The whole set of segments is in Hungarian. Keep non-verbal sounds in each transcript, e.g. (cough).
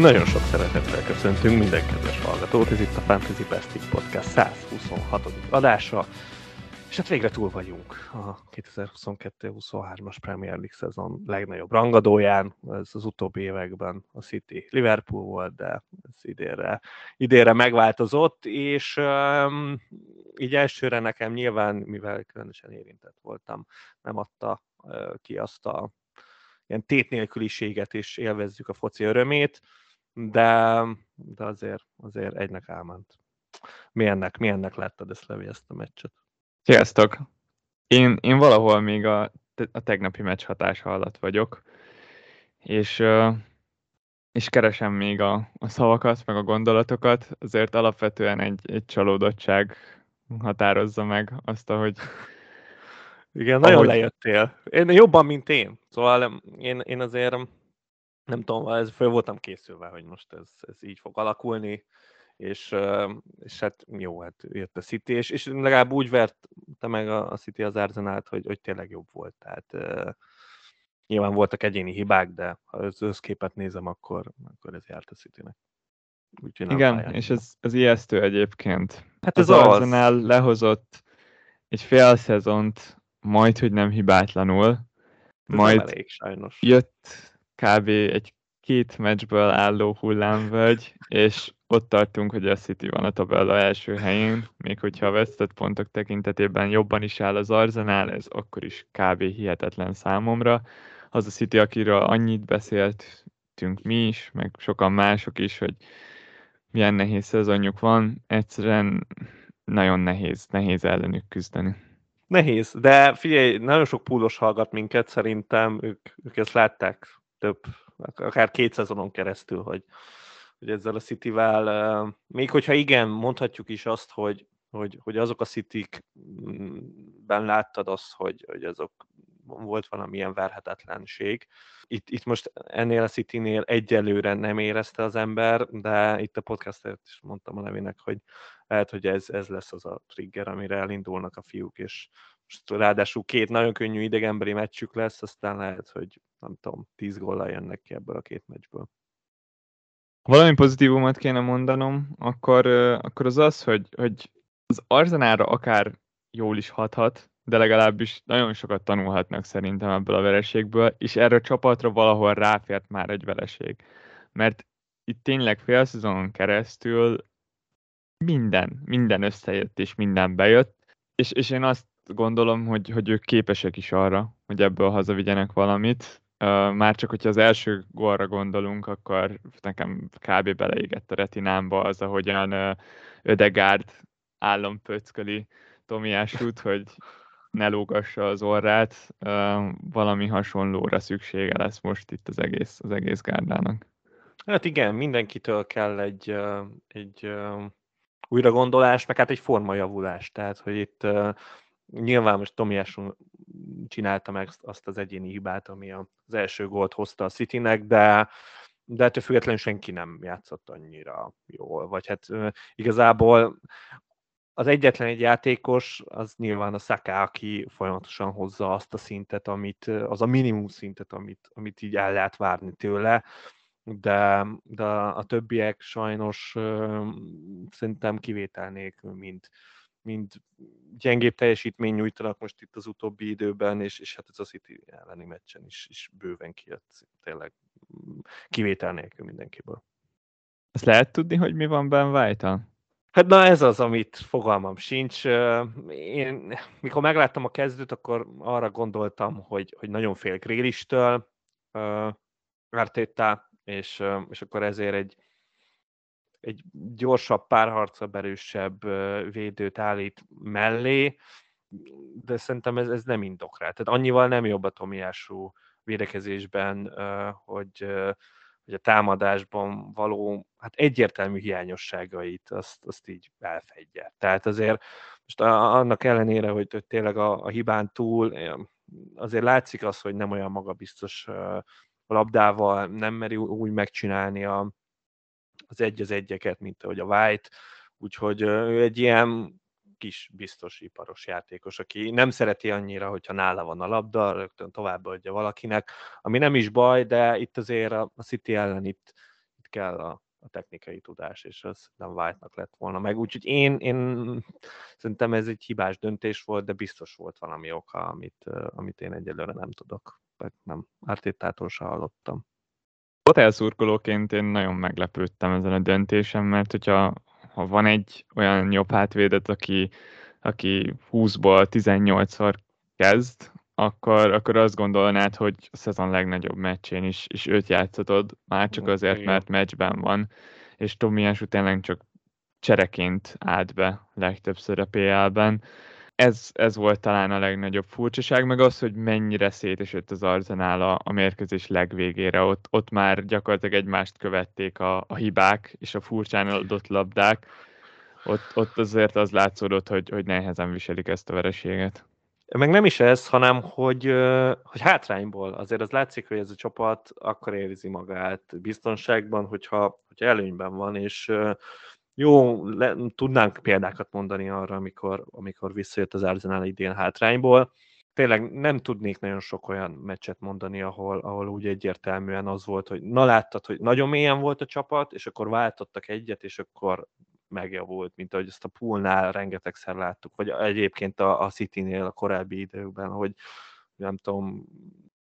Nagyon sok szeretettel köszöntünk minden kedves hallgatót, ez itt a Fantasy Plastic Podcast 126. adása, és hát végre túl vagyunk a 2022-23-as Premier League szezon legnagyobb rangadóján, ez az utóbbi években a City Liverpool volt, de ez idénre, idénre megváltozott, és um, így elsőre nekem nyilván, mivel különösen érintett voltam, nem adta uh, ki azt a ilyen tét nélküliséget, és élvezzük a foci örömét, de, de azért, azért egynek elment. Milyennek, milyennek láttad ezt Levi, ezt a meccset? Sziasztok! Én, én valahol még a, a tegnapi meccs hatása alatt vagyok, és, és keresem még a, a szavakat, meg a gondolatokat, azért alapvetően egy, egy csalódottság határozza meg azt, hogy igen, nagyon ahogy... lejöttél. Én jobban, mint én. Szóval én, én azért nem tudom, ez föl voltam készülve, hogy most ez, ez így fog alakulni, és, és hát jó, hát jött a City, és, és legalább úgy verte meg a, a City az Arzenát, hogy, hogy tényleg jobb volt. Tehát nyilván voltak egyéni hibák, de ha az összképet nézem, akkor, akkor ez járt a Citynek. Úgyhogy Igen, pályán. és ez, ez ijesztő egyébként. Hát ez az, az Arsenal lehozott egy fél szezont majd, hogy nem hibátlanul, majd elég, sajnos. jött kb. egy két meccsből álló hullámvölgy, és ott tartunk, hogy a City van a tabella első helyén, még hogyha a vesztett pontok tekintetében jobban is áll az Arsenal, ez akkor is kb. hihetetlen számomra. Az a City, akiről annyit beszéltünk mi is, meg sokan mások is, hogy milyen nehéz szezonjuk van, egyszerűen nagyon nehéz, nehéz ellenük küzdeni. Nehéz, de figyelj, nagyon sok púlos hallgat minket, szerintem ők, ők ezt látták több, akár két szezonon keresztül, hogy, hogy ezzel a Cityvel, még hogyha igen, mondhatjuk is azt, hogy, hogy, hogy azok a City-ben láttad azt, hogy, hogy azok volt valamilyen verhetetlenség. Itt, itt most ennél a City-nél egyelőre nem érezte az ember, de itt a podcastért is mondtam a Levinek, hogy lehet, hogy ez, ez lesz az a trigger, amire elindulnak a fiúk, és ráadásul két nagyon könnyű idegenbeli meccsük lesz, aztán lehet, hogy nem tudom, tíz góllal jönnek ki ebből a két meccsből. Valami pozitívumot kéne mondanom, akkor, akkor az az, hogy, hogy az Arzenára akár jól is hathat, de legalábbis nagyon sokat tanulhatnak szerintem ebből a vereségből, és erre a csapatra valahol ráfért már egy vereség. Mert itt tényleg fél szezonon keresztül minden, minden összejött és minden bejött, és, és én azt gondolom, hogy, hogy ők képesek is arra, hogy ebből hazavigyenek valamit. Már csak, hogyha az első gólra gondolunk, akkor nekem kb. beleégett a retinámba az, ahogyan Ödegárd állampöcköli Tomiásút, hogy ne lógassa az orrát. Valami hasonlóra szüksége lesz most itt az egész, az egész gárdának. Hát igen, mindenkitől kell egy, egy újra gondolás, meg hát egy formajavulás. Tehát, hogy itt nyilván most Tomiáson csinálta meg azt az egyéni hibát, ami az első gólt hozta a Citynek, de de ettől függetlenül senki nem játszott annyira jól, vagy hát igazából az egyetlen egy játékos, az nyilván a Saka, aki folyamatosan hozza azt a szintet, amit, az a minimum szintet, amit, amit így el lehet várni tőle, de, de a többiek sajnos szerintem kivétel nélkül, mint, mint gyengébb teljesítmény nyújtanak most itt az utóbbi időben, és, és hát ez a City elleni meccsen is, is bőven kijött, tényleg kivétel nélkül mindenkiből. Azt lehet tudni, hogy mi van Ben white Hát na ez az, amit fogalmam sincs. Én, mikor megláttam a kezdőt, akkor arra gondoltam, hogy, hogy nagyon fél Grélistől, Arteta, és, és akkor ezért egy, egy gyorsabb, párharca berősebb védőt állít mellé, de szerintem ez, ez nem indok rá. Tehát annyival nem jobb a Tomiású védekezésben, hogy, hogy a támadásban való hát egyértelmű hiányosságait azt, azt így elfedje. Tehát azért most annak ellenére, hogy tényleg a, a hibán túl, azért látszik az, hogy nem olyan magabiztos labdával, nem meri úgy megcsinálni a, az egy az egyeket, mint ahogy a White, úgyhogy ő egy ilyen kis biztos iparos játékos, aki nem szereti annyira, hogyha nála van a labda, rögtön továbbadja valakinek, ami nem is baj, de itt azért a City ellen itt, itt kell a, a technikai tudás, és az nem White-nak lett volna meg. Úgyhogy én, én szerintem ez egy hibás döntés volt, de biztos volt valami oka, amit, amit én egyelőre nem tudok, meg nem Artétától se hallottam. Hotelszurkolóként én nagyon meglepődtem ezen a döntésem, mert hogyha ha van egy olyan jobb hátvédet, aki, aki 20-ból 18-szor kezd, akkor, akkor azt gondolnád, hogy a szezon legnagyobb meccsén is, is őt játszhatod, már csak azért, mert meccsben van, és Tomiás tényleg csak csereként állt be legtöbbször a PL-ben. Ez, ez volt talán a legnagyobb furcsaság, meg az, hogy mennyire szétesett az Arzenál a, a mérkőzés legvégére. Ott, ott már gyakorlatilag egymást követték a, a hibák és a furcsán adott labdák. Ott, ott azért az látszódott, hogy, hogy nehezen viselik ezt a vereséget. Meg nem is ez, hanem hogy, hogy hátrányból. Azért az látszik, hogy ez a csapat akkor érzi magát biztonságban, hogyha, hogyha előnyben van, és jó, le, tudnánk példákat mondani arra, amikor, amikor visszajött az Arsenal idén hátrányból. Tényleg nem tudnék nagyon sok olyan meccset mondani, ahol, ahol úgy egyértelműen az volt, hogy na láttad, hogy nagyon mélyen volt a csapat, és akkor váltottak egyet, és akkor megjavult, mint ahogy ezt a poolnál rengetegszer láttuk, vagy egyébként a, a City-nél a korábbi időkben, hogy nem tudom,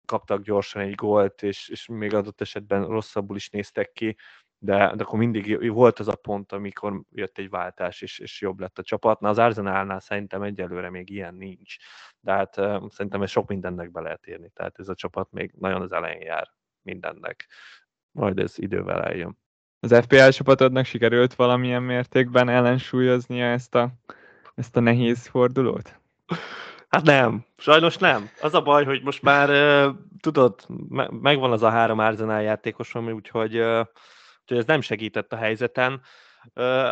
kaptak gyorsan egy gólt, és, és még adott esetben rosszabbul is néztek ki, de, de akkor mindig volt az a pont, amikor jött egy váltás, és, és jobb lett a csapat. Na az Arsenalnál szerintem egyelőre még ilyen nincs, de hát uh, szerintem ez sok mindennek be lehet érni, tehát ez a csapat még nagyon az elején jár mindennek. Majd ez idővel eljön. Az FPL csapatodnak sikerült valamilyen mértékben ellensúlyoznia ezt a, ezt a nehéz fordulót? Hát nem, sajnos nem. Az a baj, hogy most már uh, tudod, me- megvan az a három Arsenal játékosom, úgyhogy, uh, úgyhogy ez nem segített a helyzeten.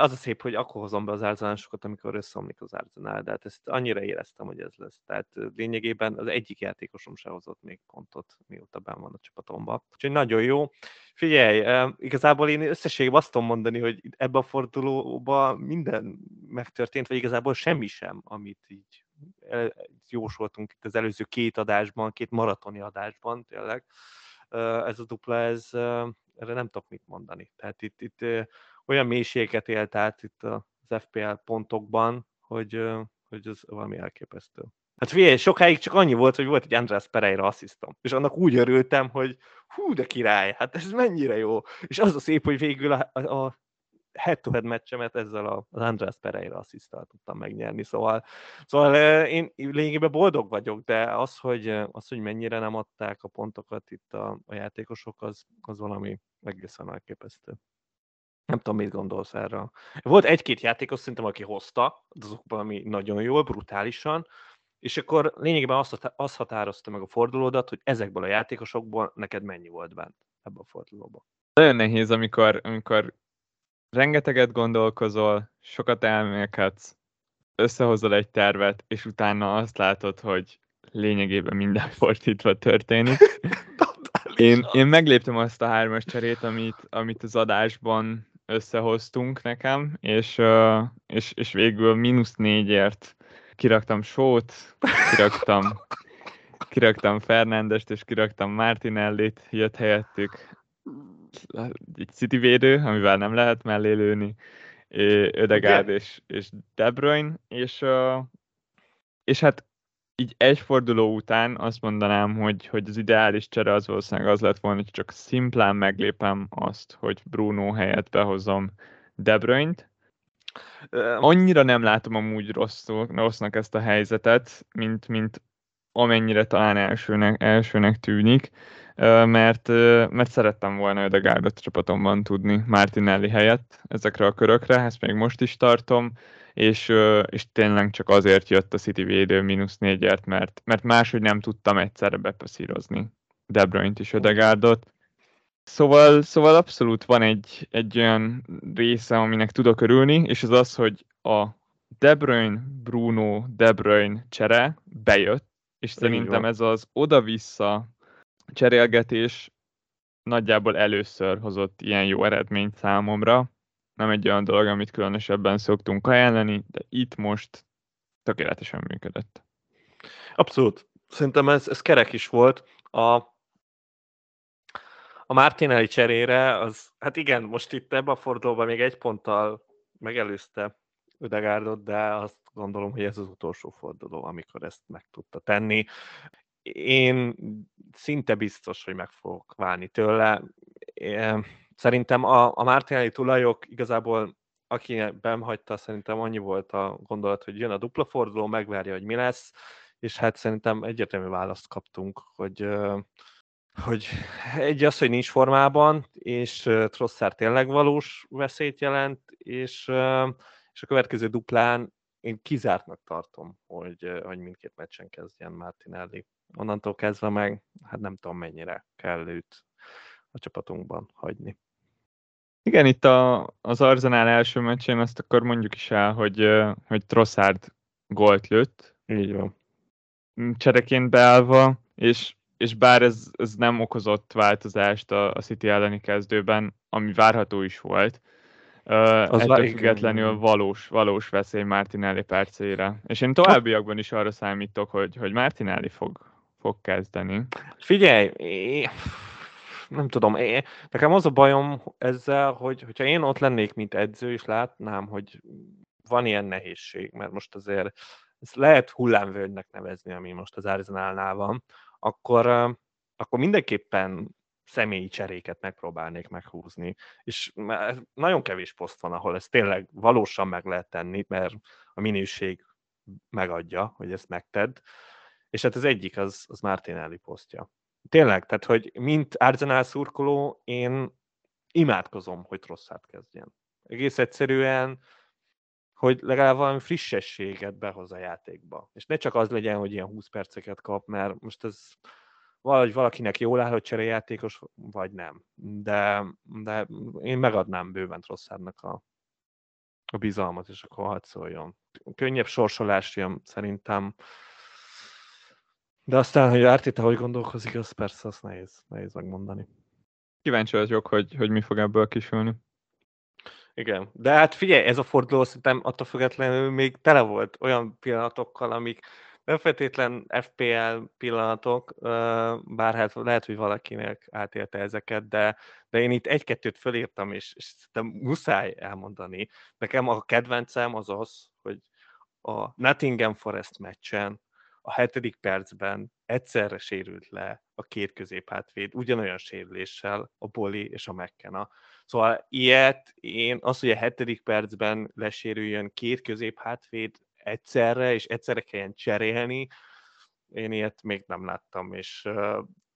Az a szép, hogy akkor hozom be az árzalásokat, amikor összeomlik az árzenál, de hát ezt annyira éreztem, hogy ez lesz. Tehát lényegében az egyik játékosom se hozott még pontot, mióta benn van a csapatomba. Úgyhogy nagyon jó. Figyelj, igazából én összességében azt tudom mondani, hogy ebben a fordulóban minden megtörtént, vagy igazából semmi sem, amit így jósoltunk itt az előző két adásban, két maratoni adásban tényleg. Ez a dupla, ez, erre nem tudok mit mondani. Tehát itt, itt olyan mélységeket élt át itt az FPL pontokban, hogy, hogy ez valami elképesztő. Hát figyelj, sokáig csak annyi volt, hogy volt egy András Pereira asszisztom, és annak úgy örültem, hogy hú, de király, hát ez mennyire jó. És az a szép, hogy végül a, a, a head-to-head meccsemet ezzel az András Pereira asszisztal tudtam megnyerni, szóval, szóval én lényegében boldog vagyok, de az, hogy, az, hogy mennyire nem adták a pontokat itt a, a játékosok, az, az valami egészen elképesztő. Nem tudom, mit gondolsz erről. Volt egy-két játékos szerintem, aki hozta, azokban, ami nagyon jól, brutálisan, és akkor lényegében azt, azt határozta meg a fordulódat, hogy ezekből a játékosokból neked mennyi volt bent ebben a fordulóban. Nagyon nehéz, amikor, amikor rengeteget gondolkozol, sokat elmélkedsz, összehozol egy tervet, és utána azt látod, hogy lényegében minden (laughs) fordítva történik. (laughs) Én, én megléptem azt a hármas cserét, amit, amit az adásban összehoztunk nekem, és, és, és végül mínusz négyért kiraktam Sót, kiraktam, kiraktam Fernandest, és kiraktam Martinellit, jött helyettük egy City védő, amivel nem lehet mellé lőni, Ödegárd és, és De Bruyne, és, és hát így egy forduló után azt mondanám, hogy, hogy az ideális csere az valószínűleg az lett volna, hogy csak szimplán meglépem azt, hogy Bruno helyett behozom De Bruyne-t. Annyira nem látom amúgy rosszul, rossznak ezt a helyzetet, mint, mint amennyire talán elsőnek, elsőnek tűnik, mert, mert szerettem volna Ödegárdot csapatomban tudni Martinelli helyett ezekre a körökre, ezt még most is tartom, és, és tényleg csak azért jött a City védő mínusz négyért, mert, mert máshogy nem tudtam egyszerre bepaszírozni De Bruyne-t és Ödegárdot. Szóval, szóval abszolút van egy, egy olyan része, aminek tudok örülni, és az az, hogy a De Bruyne, Bruno, De Bruyne csere bejött, és szerintem ez az oda-vissza cserélgetés nagyjából először hozott ilyen jó eredményt számomra, nem egy olyan dolog, amit különösebben szoktunk ajánlani, de itt most tökéletesen működött. Abszolút. Szerintem ez, ez kerek is volt. A, a Martinelli cserére, az, hát igen, most itt ebben a fordulóban még egy ponttal megelőzte Ödegárdot, de azt gondolom, hogy ez az utolsó forduló, amikor ezt meg tudta tenni. Én szinte biztos, hogy meg fogok válni tőle. Szerintem a, a Martinelli tulajok igazából aki hagyta, szerintem annyi volt a gondolat, hogy jön a dupla forduló, megvárja, hogy mi lesz, és hát szerintem egyértelmű választ kaptunk, hogy, hogy egy az, hogy nincs formában, és Trosszár tényleg valós veszélyt jelent, és, és a következő duplán én kizártnak tartom, hogy, hogy mindkét meccsen kezdjen Martinelli. Onnantól kezdve meg, hát nem tudom mennyire kell őt a csapatunkban hagyni. Igen, itt a, az Arzenál első meccsén azt akkor mondjuk is el, hogy, hogy Trossard gólt lőtt. Így van. Mm, csereként beállva, és, és bár ez, ez nem okozott változást a, a City elleni kezdőben, ami várható is volt, az ettől függetlenül igen. valós, valós veszély Martinelli percére. És én továbbiakban is arra számítok, hogy, hogy Martinelli fog, fog kezdeni. Figyelj, nem tudom, é, nekem az a bajom ezzel, hogy hogyha én ott lennék, mint edző, és látnám, hogy van ilyen nehézség, mert most azért ezt lehet hullámvölgynek nevezni, ami most az Arsenalnál van, akkor, akkor mindenképpen személyi cseréket megpróbálnék meghúzni. És nagyon kevés poszt van, ahol ezt tényleg valósan meg lehet tenni, mert a minőség megadja, hogy ezt megtedd. És hát az egyik az, az Martinelli posztja. Tényleg, tehát, hogy mint Arsenal szurkoló, én imádkozom, hogy rosszát kezdjen. Egész egyszerűen, hogy legalább valami frissességet behoz a játékba. És ne csak az legyen, hogy ilyen 20 perceket kap, mert most ez valahogy valakinek jól áll, hogy cseréjátékos, vagy nem. De, de én megadnám bőven Trosszárnak a, a bizalmat, és akkor hadd szóljon. Könnyebb sorsolás jön szerintem, de aztán, hogy Ártita hogy gondolkozik, az persze az nehéz, nehéz megmondani. Kíváncsi vagyok, hogy, hogy mi fog ebből kisülni. Igen, de hát figyelj, ez a forduló szerintem attól függetlenül még tele volt olyan pillanatokkal, amik nem feltétlen FPL pillanatok, bár hát lehet, hogy valakinek átélte ezeket, de, de én itt egy-kettőt fölírtam, és, és szerintem muszáj elmondani. Nekem a kedvencem az az, hogy a Nottingham Forest meccsen a hetedik percben egyszerre sérült le a két középhátvéd, ugyanolyan sérüléssel a Boli és a McKenna. Szóval ilyet én, az, hogy a hetedik percben lesérüljön két középhátvéd egyszerre, és egyszerre kelljen cserélni, én ilyet még nem láttam, és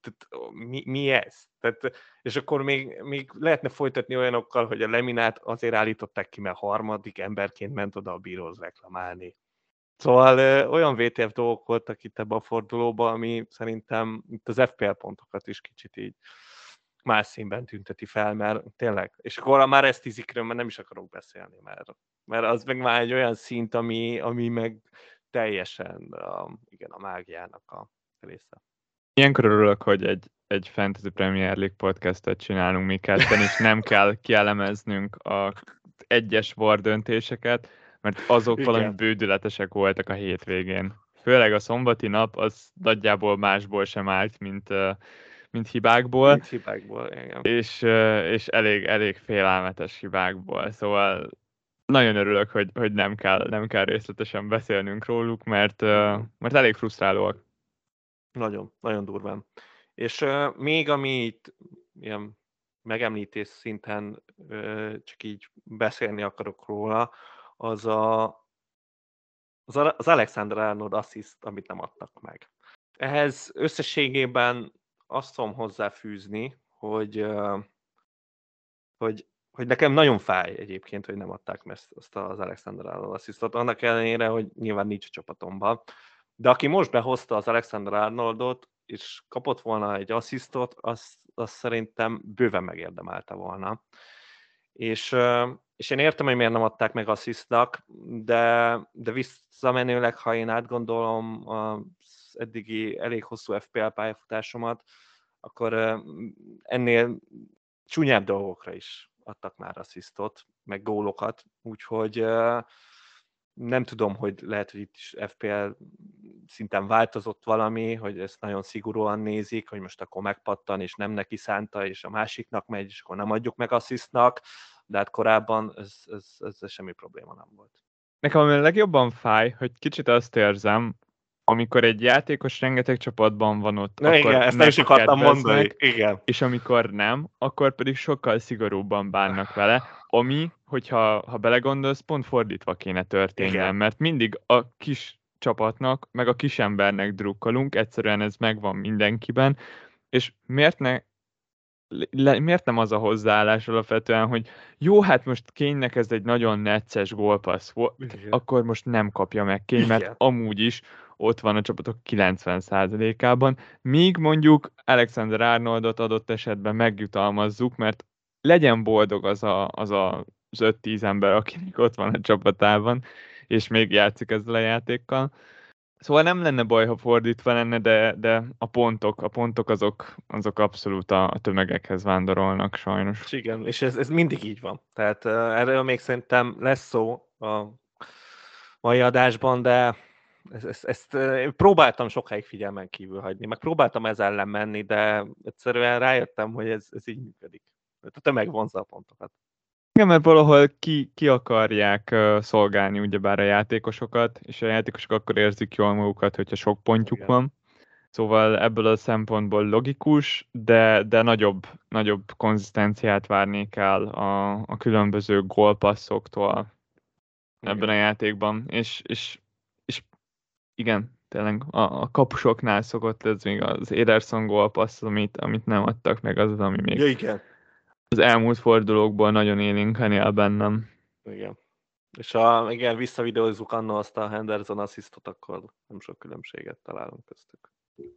tehát, mi, mi ez? Tehát, és akkor még, még lehetne folytatni olyanokkal, hogy a Leminát azért állították ki, mert harmadik emberként ment oda a bíróhoz reklamálni. Szóval ö, olyan VTF dolgok voltak itt ebben a fordulóban, ami szerintem itt az FPL pontokat is kicsit így más színben tünteti fel, mert tényleg, és akkor már ezt tízikről, mert nem is akarok beszélni, mert, mert az meg már egy olyan szint, ami, ami meg teljesen a, igen, a mágiának a része. Ilyenkor örülök, hogy egy, egy Fantasy Premier League podcastet csinálunk mi ketten, és nem kell kielemeznünk a egyes war döntéseket, mert azok igen. valami bődületesek voltak a hétvégén. Főleg a szombati nap az nagyjából másból sem állt, mint, mint hibákból. Mint hibákból, igen. És, és elég, elég félelmetes hibákból. Szóval nagyon örülök, hogy, hogy nem, kell, nem kell részletesen beszélnünk róluk, mert, mert elég frusztrálóak. Nagyon, nagyon durván. És uh, még ami itt ilyen megemlítés szinten uh, csak így beszélni akarok róla, az a, az, Alexander Arnold assist, amit nem adtak meg. Ehhez összességében azt tudom hozzáfűzni, hogy, hogy, hogy nekem nagyon fáj egyébként, hogy nem adták meg azt az Alexander Arnold asszisztot, annak ellenére, hogy nyilván nincs a csapatomban. De aki most behozta az Alexander Arnoldot, és kapott volna egy asszisztot, azt, azt szerintem bőven megérdemelte volna. És, és én értem, hogy miért nem adták meg asszisztnak, de, de visszamenőleg, ha én átgondolom az eddigi elég hosszú FPL pályafutásomat, akkor ennél csúnyább dolgokra is adtak már asszisztot, meg gólokat, úgyhogy nem tudom, hogy lehet, hogy itt is FPL szinten változott valami, hogy ezt nagyon szigorúan nézik, hogy most akkor megpattan, és nem neki szánta, és a másiknak megy, és akkor nem adjuk meg asszisztnak, de hát korábban ez, ez, ez, ez semmi probléma nem volt. Nekem a legjobban fáj, hogy kicsit azt érzem, amikor egy játékos rengeteg csapatban van ott, Na akkor igen, ezt nem is akartam mondani. Igen. És amikor nem, akkor pedig sokkal szigorúbban bánnak vele, ami, hogyha ha belegondolsz, pont fordítva kéne történjen, igen. mert mindig a kis csapatnak, meg a kis embernek drukkolunk, egyszerűen ez megvan mindenkiben, és miért ne le, miért nem az a hozzáállás alapvetően, hogy jó, hát most kénynek ez egy nagyon necces gólpassz volt, akkor most nem kapja meg kény, mert Igen. amúgy is ott van a csapatok 90%-ában, míg mondjuk Alexander Arnoldot adott esetben megjutalmazzuk, mert legyen boldog az a, az, a, az 5-10 ember, akinek ott van a csapatában, és még játszik ezzel a játékkal. Szóval nem lenne baj, ha fordítva lenne, de, de a pontok, a pontok azok, azok abszolút a, a tömegekhez vándorolnak sajnos. Igen, és ez, ez mindig így van. Tehát uh, erről még szerintem lesz szó a mai adásban, de ezt, ezt, ezt próbáltam sokáig figyelmen kívül hagyni, meg próbáltam ez ellen menni, de egyszerűen rájöttem, hogy ez, ez így működik. A tömeg vonza a pontokat. Igen, mert valahol ki, ki akarják uh, szolgálni ugyebár a játékosokat, és a játékosok akkor érzik jól magukat, hogyha sok pontjuk Igen. van. Szóval ebből a szempontból logikus, de, de nagyobb, nagyobb konzisztenciát várnék el a, a különböző gólpasszoktól ebben a játékban, és, és, és igen, tényleg a, a kapusoknál szokott ez még az Ederson gólpassz, amit, amit nem adtak meg, az az, ami még ja, igen az elmúlt fordulókból nagyon élénken él bennem. Igen. És ha igen, visszavideózzuk annól azt a Henderson asszisztot, akkor nem sok különbséget találunk köztük.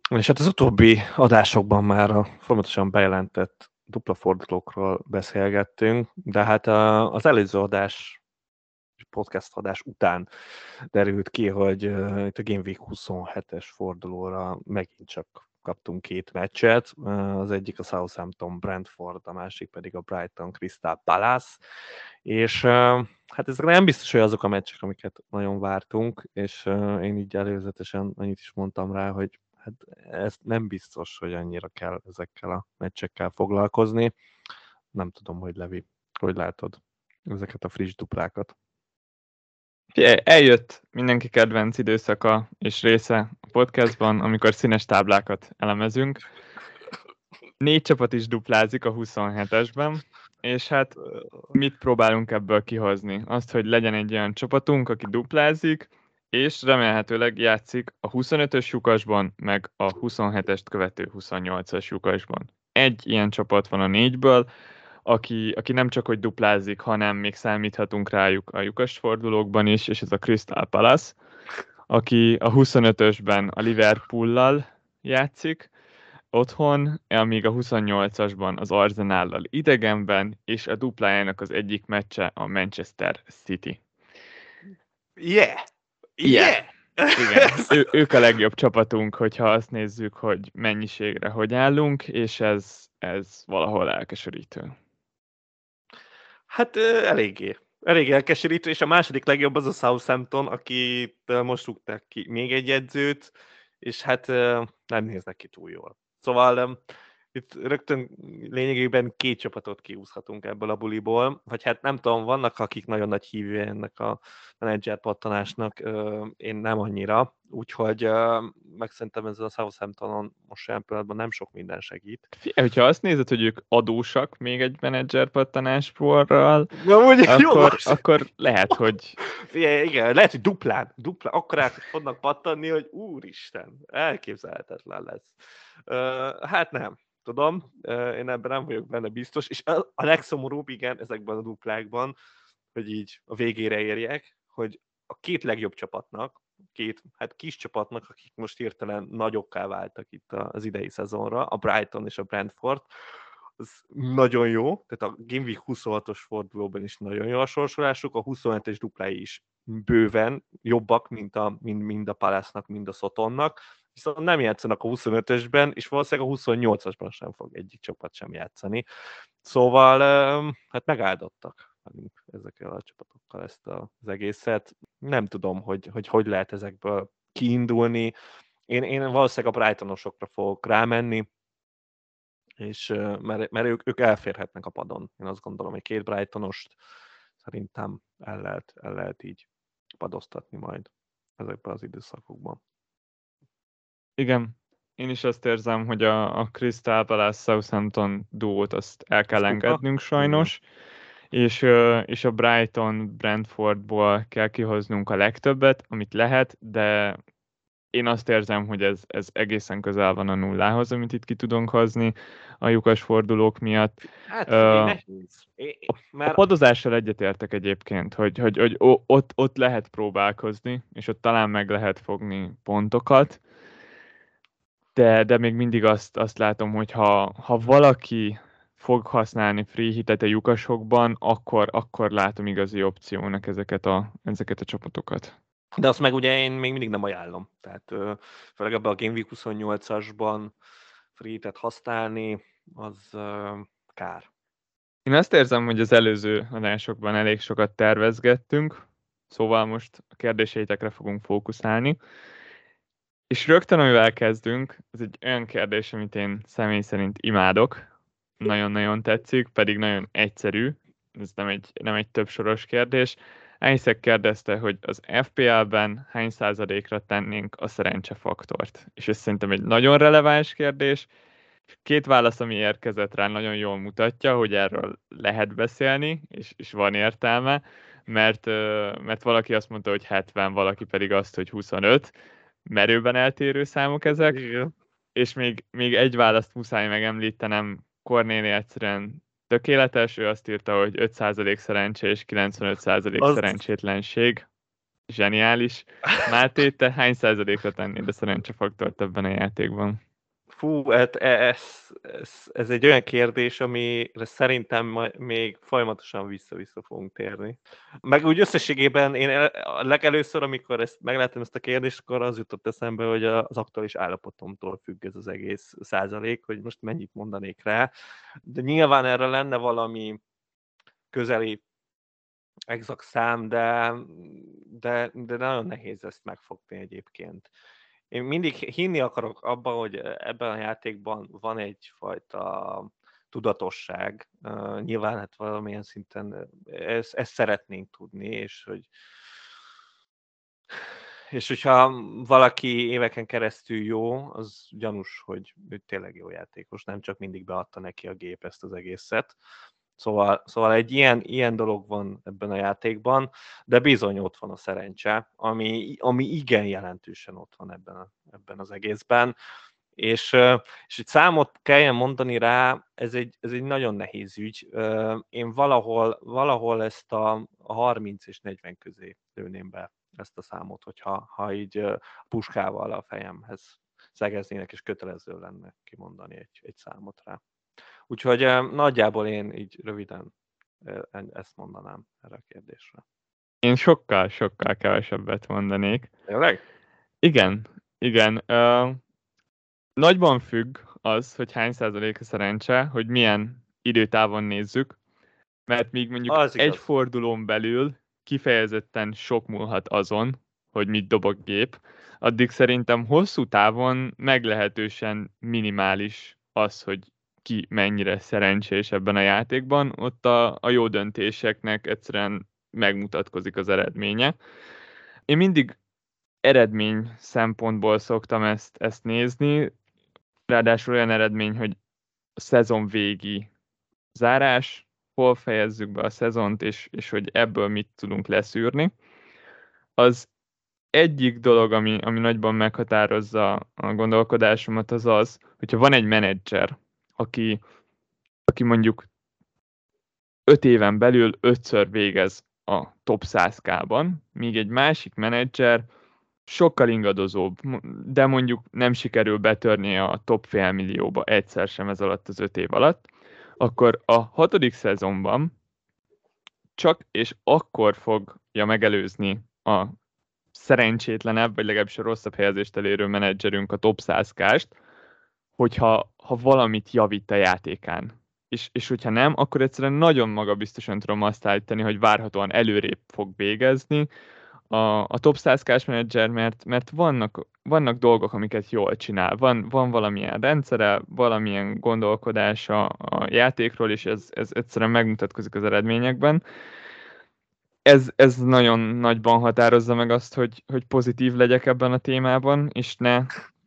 És hát az utóbbi adásokban már a folyamatosan bejelentett dupla fordulókról beszélgettünk, de hát az előző adás podcast adás után derült ki, hogy itt a Game Week 27-es fordulóra megint csak kaptunk két meccset, az egyik a Southampton Brentford, a másik pedig a Brighton Crystal Palace, és hát ezek nem biztos, hogy azok a meccsek, amiket nagyon vártunk, és én így előzetesen annyit is mondtam rá, hogy hát ez nem biztos, hogy annyira kell ezekkel a meccsekkel foglalkozni. Nem tudom, hogy Levi, hogy látod ezeket a friss duplákat. Eljött mindenki kedvenc időszaka és része podcastban, amikor színes táblákat elemezünk. Négy csapat is duplázik a 27-esben, és hát mit próbálunk ebből kihozni? Azt, hogy legyen egy olyan csapatunk, aki duplázik, és remélhetőleg játszik a 25-ös lyukasban, meg a 27-est követő 28-as lyukasban. Egy ilyen csapat van a négyből, aki, aki nem csak hogy duplázik, hanem még számíthatunk rájuk a lyukas fordulókban is, és ez a Crystal Palace, aki a 25-ösben a Liverpool-lal játszik, otthon, amíg a 28-asban az Arsenállal idegenben, és a duplájának az egyik meccse a Manchester City. Yeah! Yeah! yeah. Igen, (laughs) ő, ők a legjobb csapatunk, hogyha azt nézzük, hogy mennyiségre hogy állunk, és ez, ez valahol elkeserítő. Hát eléggé. Elég elkeserítő, és a második legjobb az a Southampton, akit most rúgták ki még egy edzőt, és hát nem néznek ki túl jól. Szóval itt rögtön lényegében két csapatot kiúszhatunk ebből a buliból, vagy hát nem tudom, vannak akik nagyon nagy hívő ennek a menedzser pattanásnak, én nem annyira, úgyhogy meg szerintem ezzel a Southamptonon most olyan pillanatban nem sok minden segít. Hogyha azt nézed, hogy ők adósak még egy menedzser pattanásforral, akkor, akkor lehet, hogy... Figyelj, igen, lehet, hogy duplán, duplán, akkor át fognak pattanni, hogy úristen, elképzelhetetlen lesz. Hát nem, tudom, én ebben nem vagyok benne biztos, és a legszomorúbb, igen, ezekben a duplákban, hogy így a végére érjek, hogy a két legjobb csapatnak, két hát kis csapatnak, akik most hirtelen nagyokká váltak itt az idei szezonra, a Brighton és a Brentford, az nagyon jó, tehát a Game Week 26-os fordulóban is nagyon jó a sorsolásuk, a 27-es duplái is bőven jobbak, mint a, mind, mind a Palace-nak, mind a Sotonnak, viszont nem játszanak a 25-ösben, és valószínűleg a 28-asban sem fog egyik csapat sem játszani. Szóval hát megáldottak. ezekkel a csapatokkal ezt az egészet. Nem tudom, hogy hogy, hogy lehet ezekből kiindulni. Én, én valószínűleg a Brightonosokra fogok rámenni, és mert, mert ők, ők elférhetnek a padon. Én azt gondolom, hogy két Brightonost szerintem el lehet, el lehet így padoztatni majd ezekben az időszakokban. Igen, én is azt érzem, hogy a, a Crystal Palace Southampton duót azt el kell engednünk sajnos, és, és a Brighton Brentfordból kell kihoznunk a legtöbbet, amit lehet, de én azt érzem, hogy ez, ez egészen közel van a nullához, amit itt ki tudunk hozni a lyukas fordulók miatt. Hát, uh, nehéz. Mert... A padozással egyetértek egyébként, hogy, hogy, hogy ott, ott lehet próbálkozni, és ott talán meg lehet fogni pontokat, de, de még mindig azt, azt látom, hogy ha, ha valaki fog használni free hitet a lyukasokban, akkor, akkor látom igazi opciónak ezeket a, ezeket a csapatokat. De azt meg ugye én még mindig nem ajánlom. Tehát főleg ebben a Game Week 28-asban free-tet használni, az kár. Én azt érzem, hogy az előző adásokban elég sokat tervezgettünk, szóval most a kérdéseitekre fogunk fókuszálni. És rögtön, amivel kezdünk, ez egy olyan kérdés, amit én személy szerint imádok, nagyon-nagyon tetszik, pedig nagyon egyszerű, ez nem egy, nem egy több soros kérdés. Einszeg kérdezte, hogy az FPL-ben hány százalékra tennénk a szerencsefaktort. És ez szerintem egy nagyon releváns kérdés. Két válasz, ami érkezett rá, nagyon jól mutatja, hogy erről lehet beszélni, és, és van értelme, mert, mert valaki azt mondta, hogy 70, valaki pedig azt, hogy 25. Merőben eltérő számok ezek. Igen. És még, még egy választ muszáj megemlítenem, Kornéli egyszerűen tökéletes, ő azt írta, hogy 5% szerencse és 95% az... szerencsétlenség. Zseniális. (laughs) Máté, te hány százalékra tennéd a szerencsefaktort ebben a játékban? Fú, hát e, ez, ez, ez egy olyan kérdés, amire szerintem még folyamatosan vissza-vissza fogunk térni. Meg úgy összességében én a legelőször, amikor ezt megláttam ezt a kérdést, akkor az jutott eszembe, hogy az aktuális állapotomtól függ ez az egész százalék, hogy most mennyit mondanék rá. De nyilván erre lenne valami közeli exakt szám, de, de, de nagyon nehéz ezt megfogni egyébként én mindig hinni akarok abban, hogy ebben a játékban van egyfajta tudatosság. Nyilván hát valamilyen szinten ezt, ezt szeretnénk tudni, és hogy és hogyha valaki éveken keresztül jó, az gyanús, hogy ő tényleg jó játékos, nem csak mindig beadta neki a gép ezt az egészet. Szóval, szóval egy ilyen, ilyen dolog van ebben a játékban, de bizony ott van a szerencse, ami, ami igen jelentősen ott van ebben, a, ebben az egészben. És, és egy számot kelljen mondani rá, ez egy, ez egy nagyon nehéz ügy. Én valahol, valahol ezt a, a 30 és 40 közé lőném be ezt a számot, hogyha ha így puskával a fejemhez szegeznének, és kötelező lenne kimondani egy, egy számot rá. Úgyhogy nagyjából én így röviden ezt mondanám erre a kérdésre. Én sokkal, sokkal kevesebbet mondanék. Tényleg? Igen, igen. Uh, nagyban függ az, hogy hány százalék a szerencse, hogy milyen időtávon nézzük, mert még mondjuk az egy igaz. fordulón belül kifejezetten sok múlhat azon, hogy mit dob a gép, addig szerintem hosszú távon meglehetősen minimális az, hogy ki mennyire szerencsés ebben a játékban, ott a, a jó döntéseknek egyszerűen megmutatkozik az eredménye. Én mindig eredmény szempontból szoktam ezt, ezt nézni, ráadásul olyan eredmény, hogy a szezon végi zárás, hol fejezzük be a szezont, és, és hogy ebből mit tudunk leszűrni. Az egyik dolog, ami, ami nagyban meghatározza a gondolkodásomat, az az, hogyha van egy menedzser, aki, aki mondjuk öt éven belül ötször végez a top 100K-ban, míg egy másik menedzser sokkal ingadozóbb, de mondjuk nem sikerül betörni a top félmillióba egyszer sem ez alatt az öt év alatt, akkor a hatodik szezonban csak és akkor fogja megelőzni a szerencsétlenebb, vagy legalábbis a rosszabb helyezést elérő menedzserünk a top 100 kást, hogyha ha valamit javít a játékán. és, és hogyha nem, akkor egyszerűen nagyon magabiztosan tudom azt állítani, hogy várhatóan előrébb fog végezni a, a top 100 cash manager, mert, mert vannak, vannak dolgok, amiket jól csinál. Van, van valamilyen rendszere, valamilyen gondolkodása a játékról, és ez, ez egyszerűen megmutatkozik az eredményekben. Ez, ez nagyon nagyban határozza meg azt, hogy, hogy pozitív legyek ebben a témában, és ne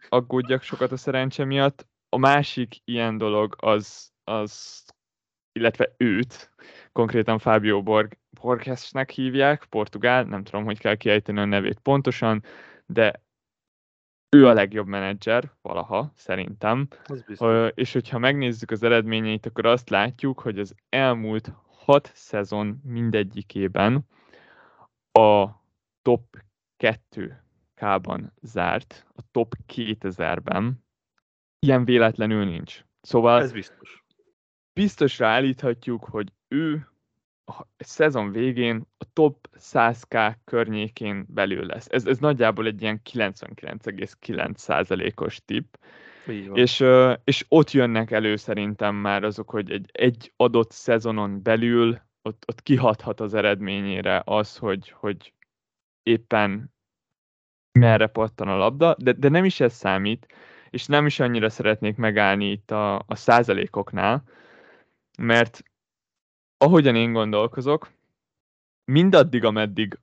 aggódjak sokat a szerencse miatt. A másik ilyen dolog az, az illetve őt, konkrétan Fábio Borg, Borgesnek hívják, portugál, nem tudom, hogy kell kiejteni a nevét pontosan, de ő a legjobb menedzser valaha, szerintem. És hogyha megnézzük az eredményeit, akkor azt látjuk, hogy az elmúlt hat szezon mindegyikében a top 2 K-ban zárt, a top 2000-ben. Ilyen véletlenül nincs. Szóval Ez biztos. biztosra állíthatjuk, hogy ő a szezon végén a top 100k környékén belül lesz. Ez, ez nagyjából egy ilyen 99,9%-os tipp. És, és ott jönnek elő szerintem már azok, hogy egy, egy adott szezonon belül ott, ott kihathat az eredményére az, hogy, hogy éppen merre pattan a labda, de, de nem is ez számít, és nem is annyira szeretnék megállni itt a, a százalékoknál, mert ahogyan én gondolkozok, mindaddig, ameddig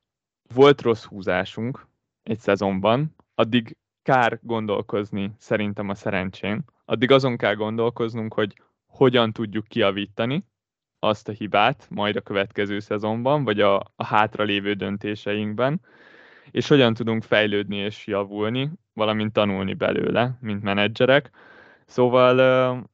volt rossz húzásunk egy szezonban, addig kár gondolkozni szerintem a szerencsén. Addig azon kell gondolkoznunk, hogy hogyan tudjuk kiavítani azt a hibát majd a következő szezonban, vagy a, a hátralévő döntéseinkben, és hogyan tudunk fejlődni és javulni, valamint tanulni belőle, mint menedzserek. Szóval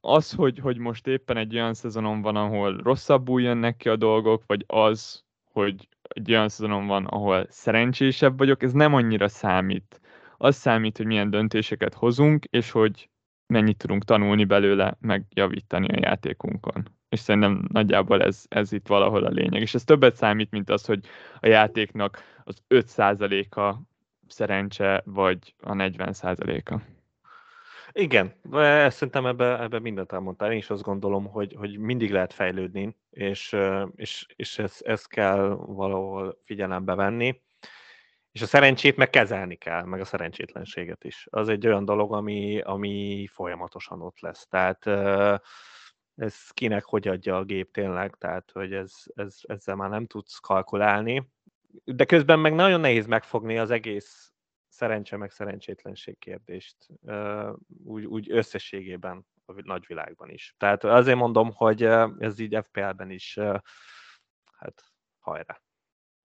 az, hogy, hogy most éppen egy olyan szezonon van, ahol rosszabbul jönnek ki a dolgok, vagy az, hogy egy olyan szezonon van, ahol szerencsésebb vagyok, ez nem annyira számít. Az számít, hogy milyen döntéseket hozunk, és hogy mennyit tudunk tanulni belőle, meg javítani a játékunkon. És szerintem nagyjából ez, ez itt valahol a lényeg. És ez többet számít, mint az, hogy a játéknak az 5%-a szerencse, vagy a 40%-a. Igen, szerintem ebbe, ebbe mindent elmondtál. Én is azt gondolom, hogy, hogy mindig lehet fejlődni, és, és, és ezt, ezt kell valahol figyelembe venni. És a szerencsét meg kezelni kell, meg a szerencsétlenséget is. Az egy olyan dolog, ami, ami folyamatosan ott lesz. Tehát ez kinek hogy adja a gép tényleg, tehát hogy ez, ez, ezzel már nem tudsz kalkulálni. De közben meg nagyon nehéz megfogni az egész szerencse meg szerencsétlenség kérdést, úgy, úgy összességében a nagyvilágban is. Tehát azért mondom, hogy ez így FPL-ben is, hát hajrá.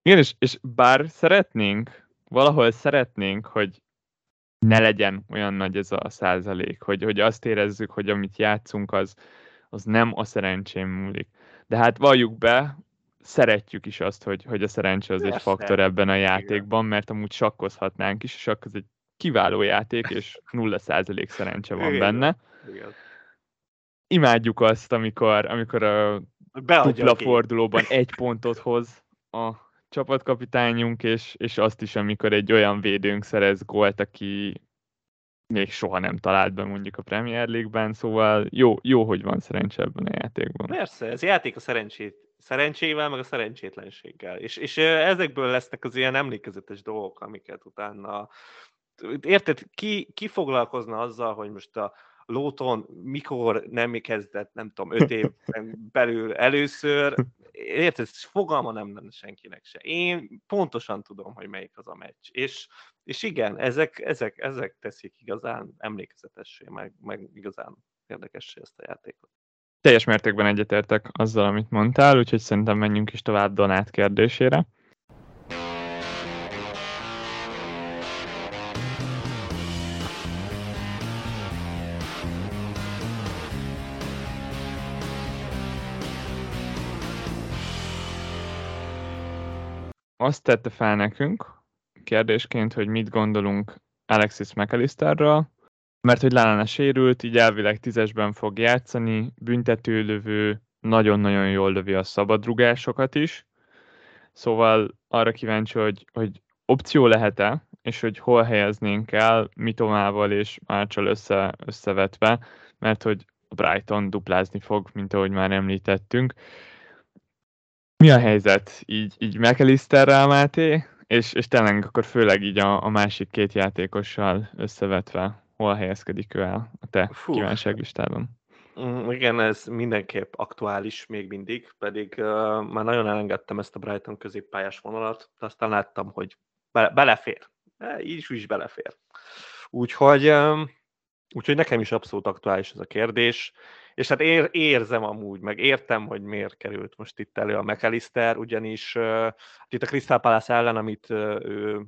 Igen, és, és bár szeretnénk, valahol szeretnénk, hogy ne legyen olyan nagy ez a százalék, hogy, hogy azt érezzük, hogy amit játszunk, az, az nem a szerencsém múlik. De hát valljuk be, szeretjük is azt, hogy, hogy a szerencse az Persze. egy faktor ebben a játékban, mert amúgy sakkozhatnánk is, és akkor ez egy kiváló játék, és 0% szerencse van Igen. benne. Igen. Imádjuk azt, amikor, amikor a Beadja dupla a fordulóban (laughs) egy pontot hoz a csapatkapitányunk, és, és azt is, amikor egy olyan védőnk szerez gólt, aki még soha nem talált be mondjuk a Premier League-ben, szóval jó, jó, hogy van szerencse ebben a játékban. Persze, ez játék a szerencsét, szerencsével, meg a szerencsétlenséggel. És, és ezekből lesznek az ilyen emlékezetes dolgok, amiket utána... Érted, ki, ki foglalkozna azzal, hogy most a Lóton mikor nem kezdett, nem tudom, öt (laughs) év belül először, érted, fogalma nem lenne senkinek se. Én pontosan tudom, hogy melyik az a meccs. És, és igen, ezek, ezek, ezek teszik igazán emlékezetessé, meg, meg igazán érdekessé ezt a játékot. Teljes mértékben egyetértek azzal, amit mondtál, úgyhogy szerintem menjünk is tovább Donát kérdésére. azt tette fel nekünk kérdésként, hogy mit gondolunk Alexis McAllisterről, mert hogy Lallana sérült, így elvileg tízesben fog játszani, büntetőlövő, nagyon-nagyon jól lövi a szabadrugásokat is, szóval arra kíváncsi, hogy, hogy opció lehet-e, és hogy hol helyeznénk el Mitomával és Márcsal össze, összevetve, mert hogy a Brighton duplázni fog, mint ahogy már említettünk. Mi a helyzet? Így, így McAllisterrel, Máté? És, és tényleg akkor főleg így a, a másik két játékossal összevetve, hol helyezkedik ő el a te Fú. kívánságlistában? Mm, igen, ez mindenképp aktuális még mindig, pedig uh, már nagyon elengedtem ezt a Brighton középpályás vonalat, de aztán láttam, hogy be, belefér. E, így is, is belefér. Úgyhogy, um, úgyhogy nekem is abszolút aktuális ez a kérdés, és hát ér, érzem amúgy, meg értem, hogy miért került most itt elő a McAllister, ugyanis uh, itt a Crystal Palace ellen, amit uh, ő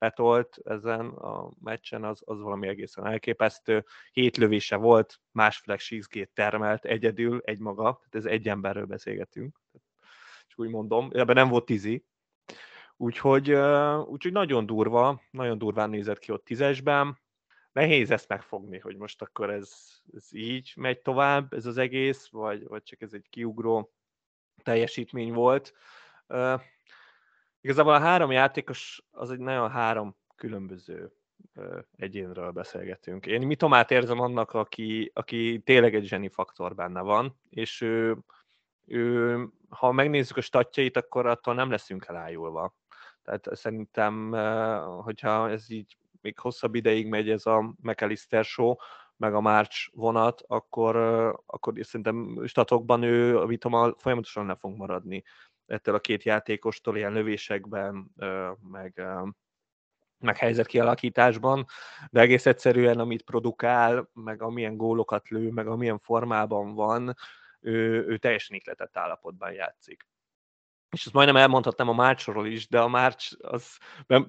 betolt ezen a meccsen, az, az valami egészen elképesztő. Hét lövése volt, másfél xg termelt egyedül, egy maga, tehát ez egy emberről beszélgetünk, és úgy mondom, ebben nem volt tizi. Úgyhogy, úgyhogy nagyon durva, nagyon durván nézett ki ott tízesben. Nehéz ezt megfogni, hogy most akkor ez, ez így megy tovább, ez az egész, vagy, vagy csak ez egy kiugró teljesítmény volt. Igazából a három játékos az egy nagyon három különböző egyénről beszélgetünk. Én Mitomát érzem annak, aki, aki tényleg egy zseni faktor benne van, és ő, ő, ha megnézzük a statjait, akkor attól nem leszünk elájulva. Tehát szerintem, hogyha ez így még hosszabb ideig megy ez a McAllister show, meg a March vonat, akkor, akkor szerintem statokban ő, a Vitoma folyamatosan le fog maradni ettől a két játékostól ilyen lövésekben, meg, meg helyzet kialakításban, de egész egyszerűen, amit produkál, meg amilyen gólokat lő, meg amilyen formában van, ő, ő teljesen ikletett állapotban játszik. És ezt majdnem elmondhatnám a Márcsról is, de a Márcs az be,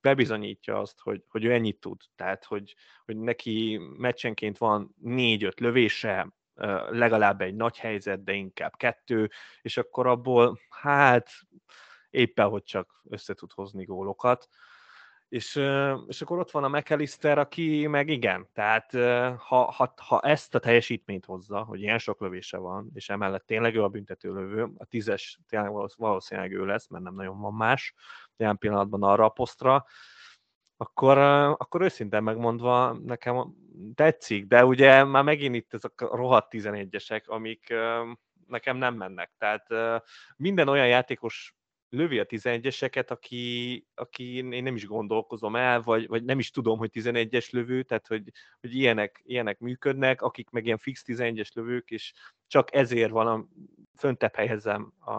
bebizonyítja azt, hogy, hogy ő ennyit tud. Tehát, hogy, hogy neki meccsenként van négy-öt lövése, legalább egy nagy helyzet, de inkább kettő, és akkor abból hát éppen, hogy csak össze tud hozni gólokat. És, és akkor ott van a McAllister, aki meg igen, tehát ha, ha, ha ezt a teljesítményt hozza, hogy ilyen sok lövése van, és emellett tényleg ő a büntető a tízes tényleg valószínűleg ő lesz, mert nem nagyon van más ilyen pillanatban arra a posztra, akkor, akkor őszintén megmondva nekem tetszik, de ugye már megint itt ezek a rohadt 11-esek, amik nekem nem mennek. Tehát minden olyan játékos lövi a 11-eseket, aki, aki én nem is gondolkozom el, vagy, vagy nem is tudom, hogy 11-es lövő, tehát hogy, hogy ilyenek, ilyenek működnek, akik meg ilyen fix 11-es lövők, és csak ezért van a föntebb helyezem a,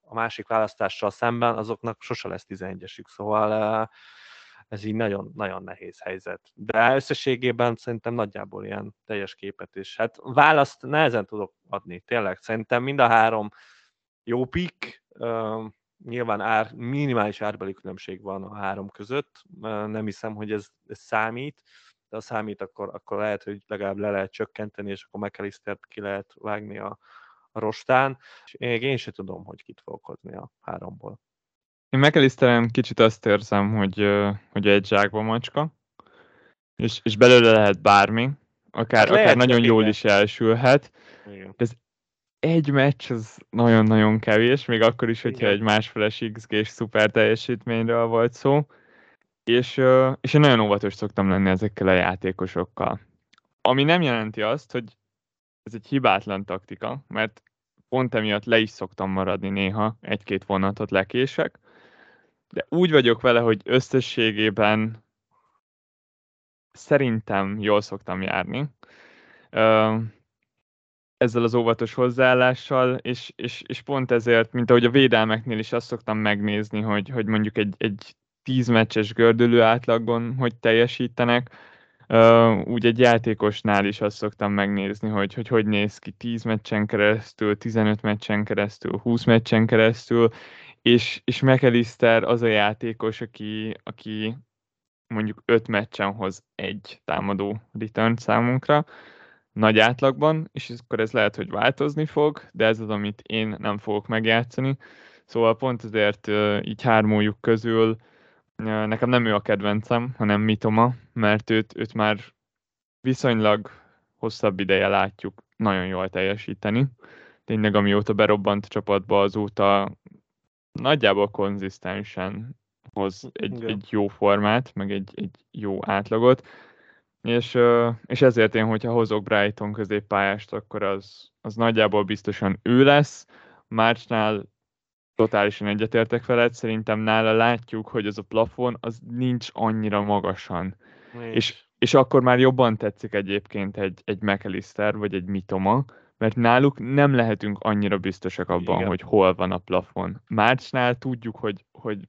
a másik választással szemben, azoknak sose lesz 11-esük. Szóval ez így nagyon, nagyon nehéz helyzet. De összességében szerintem nagyjából ilyen teljes képet is. Hát választ nehezen tudok adni, tényleg. Szerintem mind a három jó pick, uh, nyilván ár, minimális árbeli különbség van a három között, nem hiszem, hogy ez, ez számít, de ha számít, akkor, akkor lehet, hogy legalább le lehet csökkenteni, és akkor McAllistert ki lehet vágni a, a rostán. És én, én sem tudom, hogy kit fogok hozni a háromból. Én McAllisteren kicsit azt érzem, hogy, hogy egy zsákba macska, és, és belőle lehet bármi, akár, hát akár nagyon jól is elsülhet. Igen. De ez egy meccs az nagyon-nagyon kevés, még akkor is, hogyha Igen. egy másfeles XG-s szuper teljesítményről volt szó. És, és én nagyon óvatos szoktam lenni ezekkel a játékosokkal. Ami nem jelenti azt, hogy ez egy hibátlan taktika, mert pont emiatt le is szoktam maradni néha, egy-két vonatot lekések, de úgy vagyok vele, hogy összességében szerintem jól szoktam járni. Ezzel az óvatos hozzáállással, és, és, és pont ezért, mint ahogy a védelmeknél is azt szoktam megnézni, hogy, hogy mondjuk egy, egy tíz meccses gördülő átlagban hogy teljesítenek, úgy egy játékosnál is azt szoktam megnézni, hogy, hogy hogy néz ki 10 meccsen keresztül, 15 meccsen keresztül, 20 meccsen keresztül, és, és McAllister az a játékos, aki, aki mondjuk öt meccsen hoz egy támadó return számunkra, nagy átlagban, és akkor ez lehet, hogy változni fog, de ez az, amit én nem fogok megjátszani. Szóval pont ezért így hármójuk közül nekem nem ő a kedvencem, hanem Mitoma, mert őt, őt már viszonylag hosszabb ideje látjuk nagyon jól teljesíteni. Tényleg amióta berobbant a csapatba, azóta nagyjából konzisztensen hoz egy, egy jó formát, meg egy, egy jó átlagot. és, és ezért én, hogyha hozok Brighton középpályást, akkor az, az nagyjából biztosan ő lesz. Márcsnál totálisan egyetértek veled, szerintem nála látjuk, hogy az a plafon az nincs annyira magasan. És, és akkor már jobban tetszik egyébként egy, egy McAllister vagy egy Mitoma, mert náluk nem lehetünk annyira biztosak abban, Igen. hogy hol van a plafon. Márcsnál tudjuk, hogy, hogy,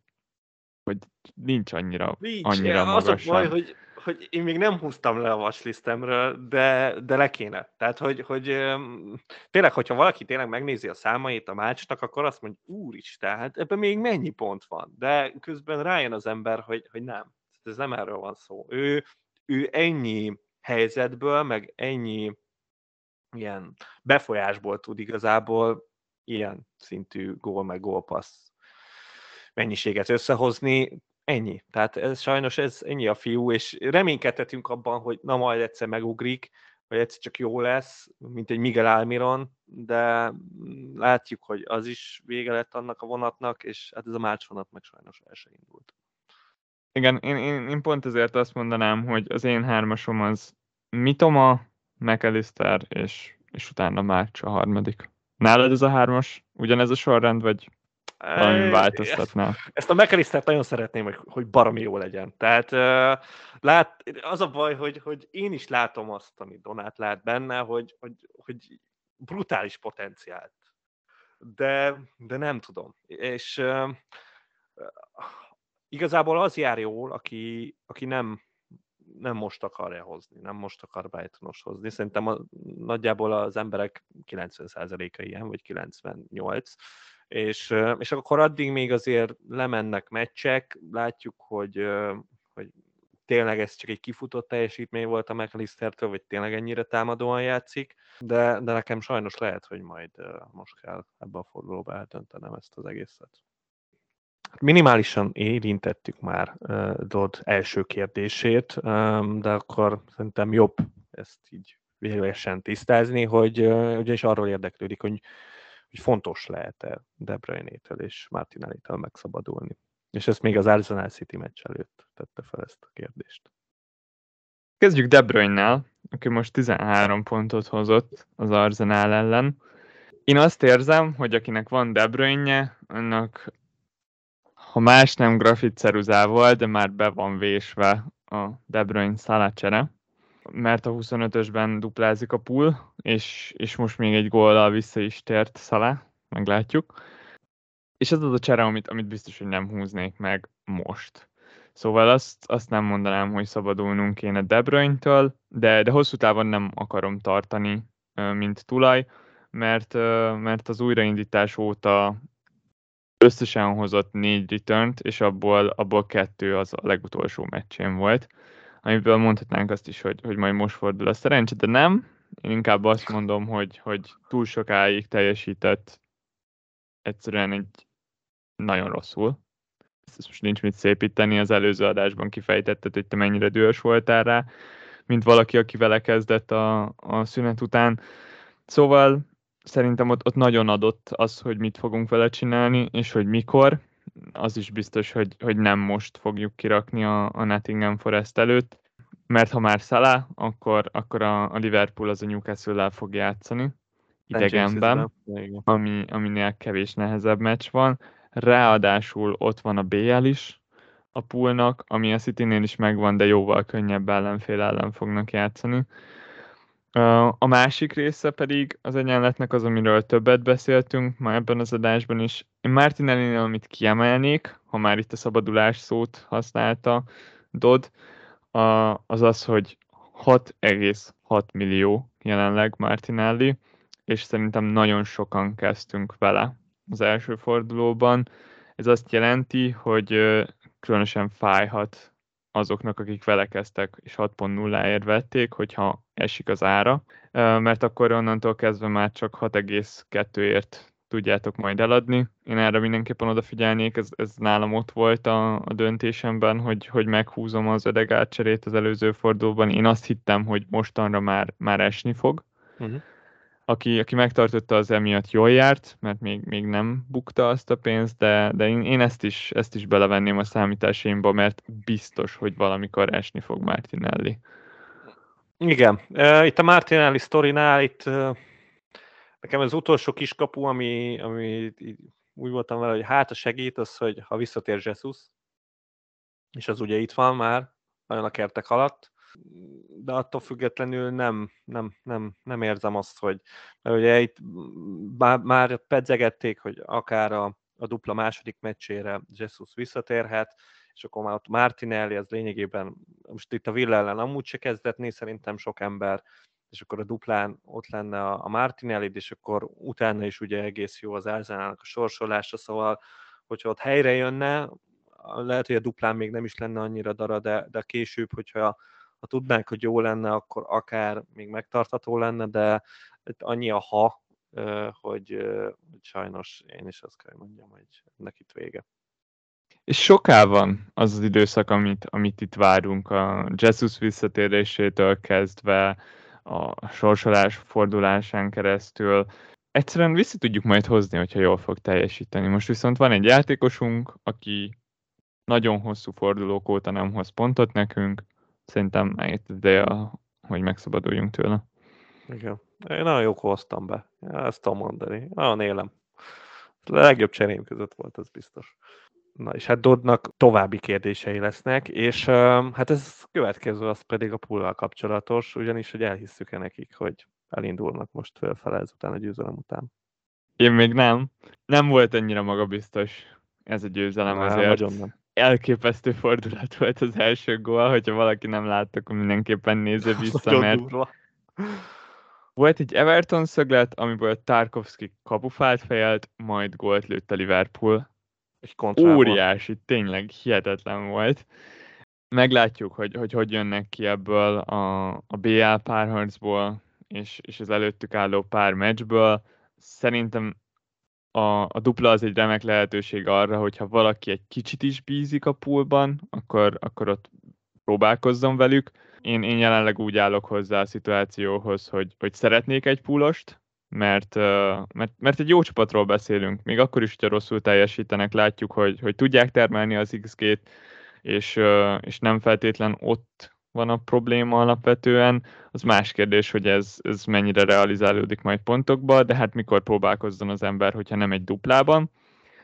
hogy nincs annyira, nincs. annyira magasan. Az a baj, hogy hogy én még nem húztam le a watchlistemről, de, de le kéne. Tehát, hogy, hogy tényleg, hogyha valaki tényleg megnézi a számait a mácsnak, akkor azt mondja, úristen, hát ebben még mennyi pont van. De közben rájön az ember, hogy, hogy nem. Ez nem erről van szó. Ő, ő ennyi helyzetből, meg ennyi ilyen befolyásból tud igazából ilyen szintű gól meg gólpassz mennyiséget összehozni, Ennyi. Tehát ez, sajnos ez ennyi a fiú, és reménykedhetünk abban, hogy na majd egyszer megugrik, vagy egyszer csak jó lesz, mint egy Miguel Almiron, de látjuk, hogy az is vége lett annak a vonatnak, és hát ez a Márcs vonat meg sajnos el se indult. Igen, én, én, én pont ezért azt mondanám, hogy az én hármasom az Mitoma, McAllister, és, és utána Márcs a harmadik. Nálad ez a hármas? Ugyanez a sorrend, vagy valami változtatnál. Ezt a McAllister nagyon szeretném, hogy, hogy baromi jó legyen. Tehát uh, lát, az a baj, hogy, hogy én is látom azt, amit Donát lát benne, hogy, hogy, hogy brutális potenciált. De, de nem tudom. És uh, igazából az jár jól, aki, aki nem, nem most akarja hozni, nem most akar Brightonos hozni. Szerintem a, nagyjából az emberek 90%-a ilyen, vagy 98 és, és akkor addig még azért lemennek meccsek, látjuk, hogy, hogy tényleg ez csak egy kifutott teljesítmény volt a McAllistertől, vagy tényleg ennyire támadóan játszik, de, de nekem sajnos lehet, hogy majd most kell ebbe a fordulóba eldöntenem ezt az egészet. Minimálisan érintettük már uh, Dodd első kérdését, um, de akkor szerintem jobb ezt így véglegesen tisztázni, hogy uh, ugyanis arról érdeklődik, hogy hogy fontos lehet-e De Bruyne-től és Martinelli-től megszabadulni. És ezt még az Arsenal City meccs előtt tette fel ezt a kérdést. Kezdjük De Bruyne-nál, aki most 13 pontot hozott az Arsenal ellen. Én azt érzem, hogy akinek van De Bruyne, annak ha más nem grafit ceruzával, de már be van vésve a De Bruyne szalacsere mert a 25-ösben duplázik a pool, és, és most még egy góllal vissza is tért Szalá, meglátjuk. És ez az a csere, amit, amit biztos, hogy nem húznék meg most. Szóval azt, azt nem mondanám, hogy szabadulnunk kéne De Bruyne-től, de, de hosszú távon nem akarom tartani, mint tulaj, mert, mert az újraindítás óta összesen hozott négy return és abból, abból kettő az a legutolsó meccsén volt amiből mondhatnánk azt is, hogy, hogy majd most fordul a szerencse, de nem. Én inkább azt mondom, hogy, hogy túl sokáig teljesített egyszerűen egy nagyon rosszul. Ezt most nincs mit szépíteni, az előző adásban kifejtetted, hogy te mennyire dühös voltál rá, mint valaki, aki vele kezdett a, a szünet után. Szóval szerintem ott, ott nagyon adott az, hogy mit fogunk vele csinálni, és hogy mikor, az is biztos, hogy, hogy nem most fogjuk kirakni a, a Nottingham Forest előtt, mert ha már Salah, akkor, akkor a, a Liverpool az a Newcastle-lel fog játszani idegenben, ami, aminél kevés nehezebb meccs van. Ráadásul ott van a BL is a poolnak, ami a City-nél is megvan, de jóval könnyebb ellenfél ellen fognak játszani. A másik része pedig az egyenletnek az, amiről többet beszéltünk ma ebben az adásban is. Én martinelli amit kiemelnék, ha már itt a szabadulás szót használta Dodd, az az, hogy 6,6 millió jelenleg Martinelli, és szerintem nagyon sokan kezdtünk vele az első fordulóban. Ez azt jelenti, hogy különösen fájhat azoknak, akik vele kezdtek, és 6.0-ért vették, hogyha esik az ára, mert akkor onnantól kezdve már csak 6,2-ért tudjátok majd eladni. Én erre mindenképpen odafigyelnék, ez, ez nálam ott volt a, a döntésemben, hogy, hogy meghúzom az ödegát cserét az előző fordulóban. Én azt hittem, hogy mostanra már, már esni fog. Uh-huh aki, aki megtartotta az emiatt jól járt, mert még, még nem bukta azt a pénzt, de, de én, én ezt, is, ezt is belevenném a számításaimba, mert biztos, hogy valamikor esni fog Martinelli. Igen, itt a Martinelli sztorinál, itt nekem az utolsó kiskapu, ami, ami úgy voltam vele, hogy hát a segít, az, hogy ha visszatér Jesus, és az ugye itt van már, nagyon a kertek alatt, de attól függetlenül nem, nem, nem, nem érzem azt, hogy mert ugye itt már, már pedzegették, hogy akár a, a dupla második meccsére Jesus visszatérhet, és akkor már ott Martinelli, az lényegében, most itt a Villa ellen amúgy se kezdetné szerintem sok ember, és akkor a duplán ott lenne a, a Martinelli, és akkor utána is ugye egész jó az Arsenalnak a sorsolása, szóval hogyha ott helyre jönne, lehet, hogy a duplán még nem is lenne annyira dara, de, de később, hogyha ha tudnánk, hogy jó lenne, akkor akár még megtartható lenne, de annyi a ha, hogy, hogy sajnos én is azt kell mondjam, hogy ennek itt vége. És soká van az az időszak, amit, amit itt várunk, a Jesus visszatérésétől kezdve, a sorsolás fordulásán keresztül. Egyszerűen vissza tudjuk majd hozni, hogyha jól fog teljesíteni. Most viszont van egy játékosunk, aki nagyon hosszú fordulók óta nem hoz pontot nekünk. Szerintem eljött ideje, hogy megszabaduljunk tőle. Igen. Én nagyon jók hoztam be. Ezt tudom mondani. Nagyon élem. A legjobb cserém között volt, az biztos. Na és hát Dodnak további kérdései lesznek, és hát ez következő az pedig a pullal kapcsolatos, ugyanis, hogy elhisszük-e nekik, hogy elindulnak most fölfele ezután a győzelem után. Én még nem. Nem volt ennyire magabiztos ez a győzelem Na, azért. Nagyon nem. Elképesztő fordulat volt az első gól, hogyha valaki nem látta, akkor mindenképpen nézze (laughs) vissza, mert volt egy Everton szöglet, amiből Tarkovsky kapufát fejelt, majd gólt lőtt a Liverpool, egy Óriási, tényleg hihetetlen volt. Meglátjuk, hogy hogy, hogy jönnek ki ebből a, a BL párharcból, és, és az előttük álló pár meccsből. Szerintem a, a dupla az egy remek lehetőség arra, hogyha valaki egy kicsit is bízik a poolban, akkor, akkor ott próbálkozzon velük. Én, én jelenleg úgy állok hozzá a szituációhoz, hogy, hogy szeretnék egy púlost, mert, mert, mert egy jó csapatról beszélünk, még akkor is, hogyha rosszul teljesítenek, látjuk, hogy, hogy tudják termelni az XG-t, és, és nem feltétlen ott van a probléma alapvetően. Az más kérdés, hogy ez, ez mennyire realizálódik majd pontokba, de hát mikor próbálkozzon az ember, hogyha nem egy duplában.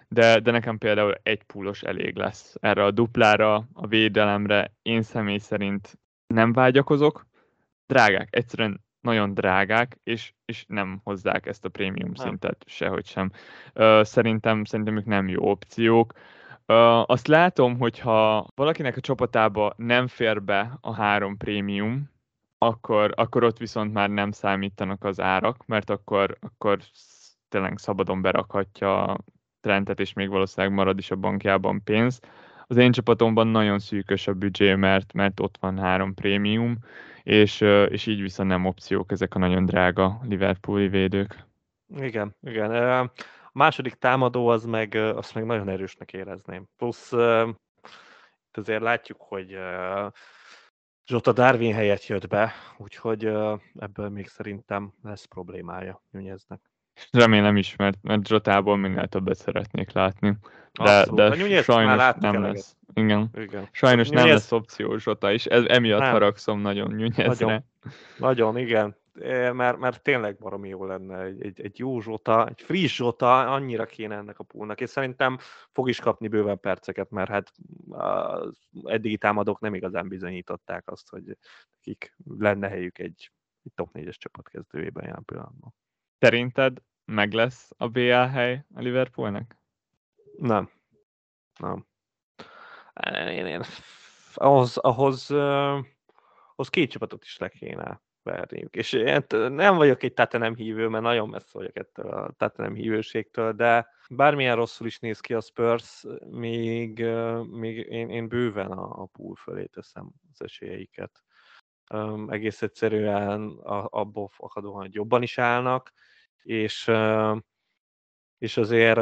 De, de nekem például egy púlos elég lesz erre a duplára, a védelemre. Én személy szerint nem vágyakozok. Drágák, egyszerűen nagyon drágák, és, és nem hozzák ezt a prémium szintet sehogy sem. Szerintem, szerintem ők nem jó opciók. Azt látom, hogyha valakinek a csapatába nem fér be a három prémium, akkor, akkor ott viszont már nem számítanak az árak, mert akkor, akkor tényleg szabadon berakhatja Trentet, és még valószínűleg marad is a bankjában pénz. Az én csapatomban nagyon szűkös a büdzsé, mert, mert ott van három prémium, és, és így viszont nem opciók ezek a nagyon drága Liverpooli védők. Igen, igen. Második támadó az meg, azt meg nagyon erősnek érezném. Plusz itt azért látjuk, hogy Zsota Darwin helyett jött be, úgyhogy ebből még szerintem lesz problémája Nuneznek. Remélem is, mert, mert Zsotából minél többet szeretnék látni. De, Abszolút. de sajnos nem eleget. lesz. Igen. igen. Sajnos nem lesz opció Zsota is, ez, emiatt nem. haragszom nagyon Nyújnyezre. Nagyon, nagyon, igen. Mert, mert tényleg baromi jó lenne egy, egy, egy jó Zsota, egy friss Zsota, annyira kéne ennek a poolnak, és szerintem fog is kapni bőven perceket, mert hát az eddigi támadók nem igazán bizonyították azt, hogy nekik lenne helyük egy, egy top 4-es csapat kezdőjében jelen pillanatban. Szerinted meg lesz a BL hely a Liverpoolnak? Nem. Nem. Én, én, ahhoz, ahhoz, ahhoz két csapatot is le kéne verniük. És én nem vagyok egy nem hívő, mert nagyon messze vagyok ettől a nem hívőségtől, de bármilyen rosszul is néz ki a Spurs, még, még én, én bőven a, a pool fölé teszem az esélyeiket. Um, egész egyszerűen abból fakadóan, hogy jobban is állnak, és, és azért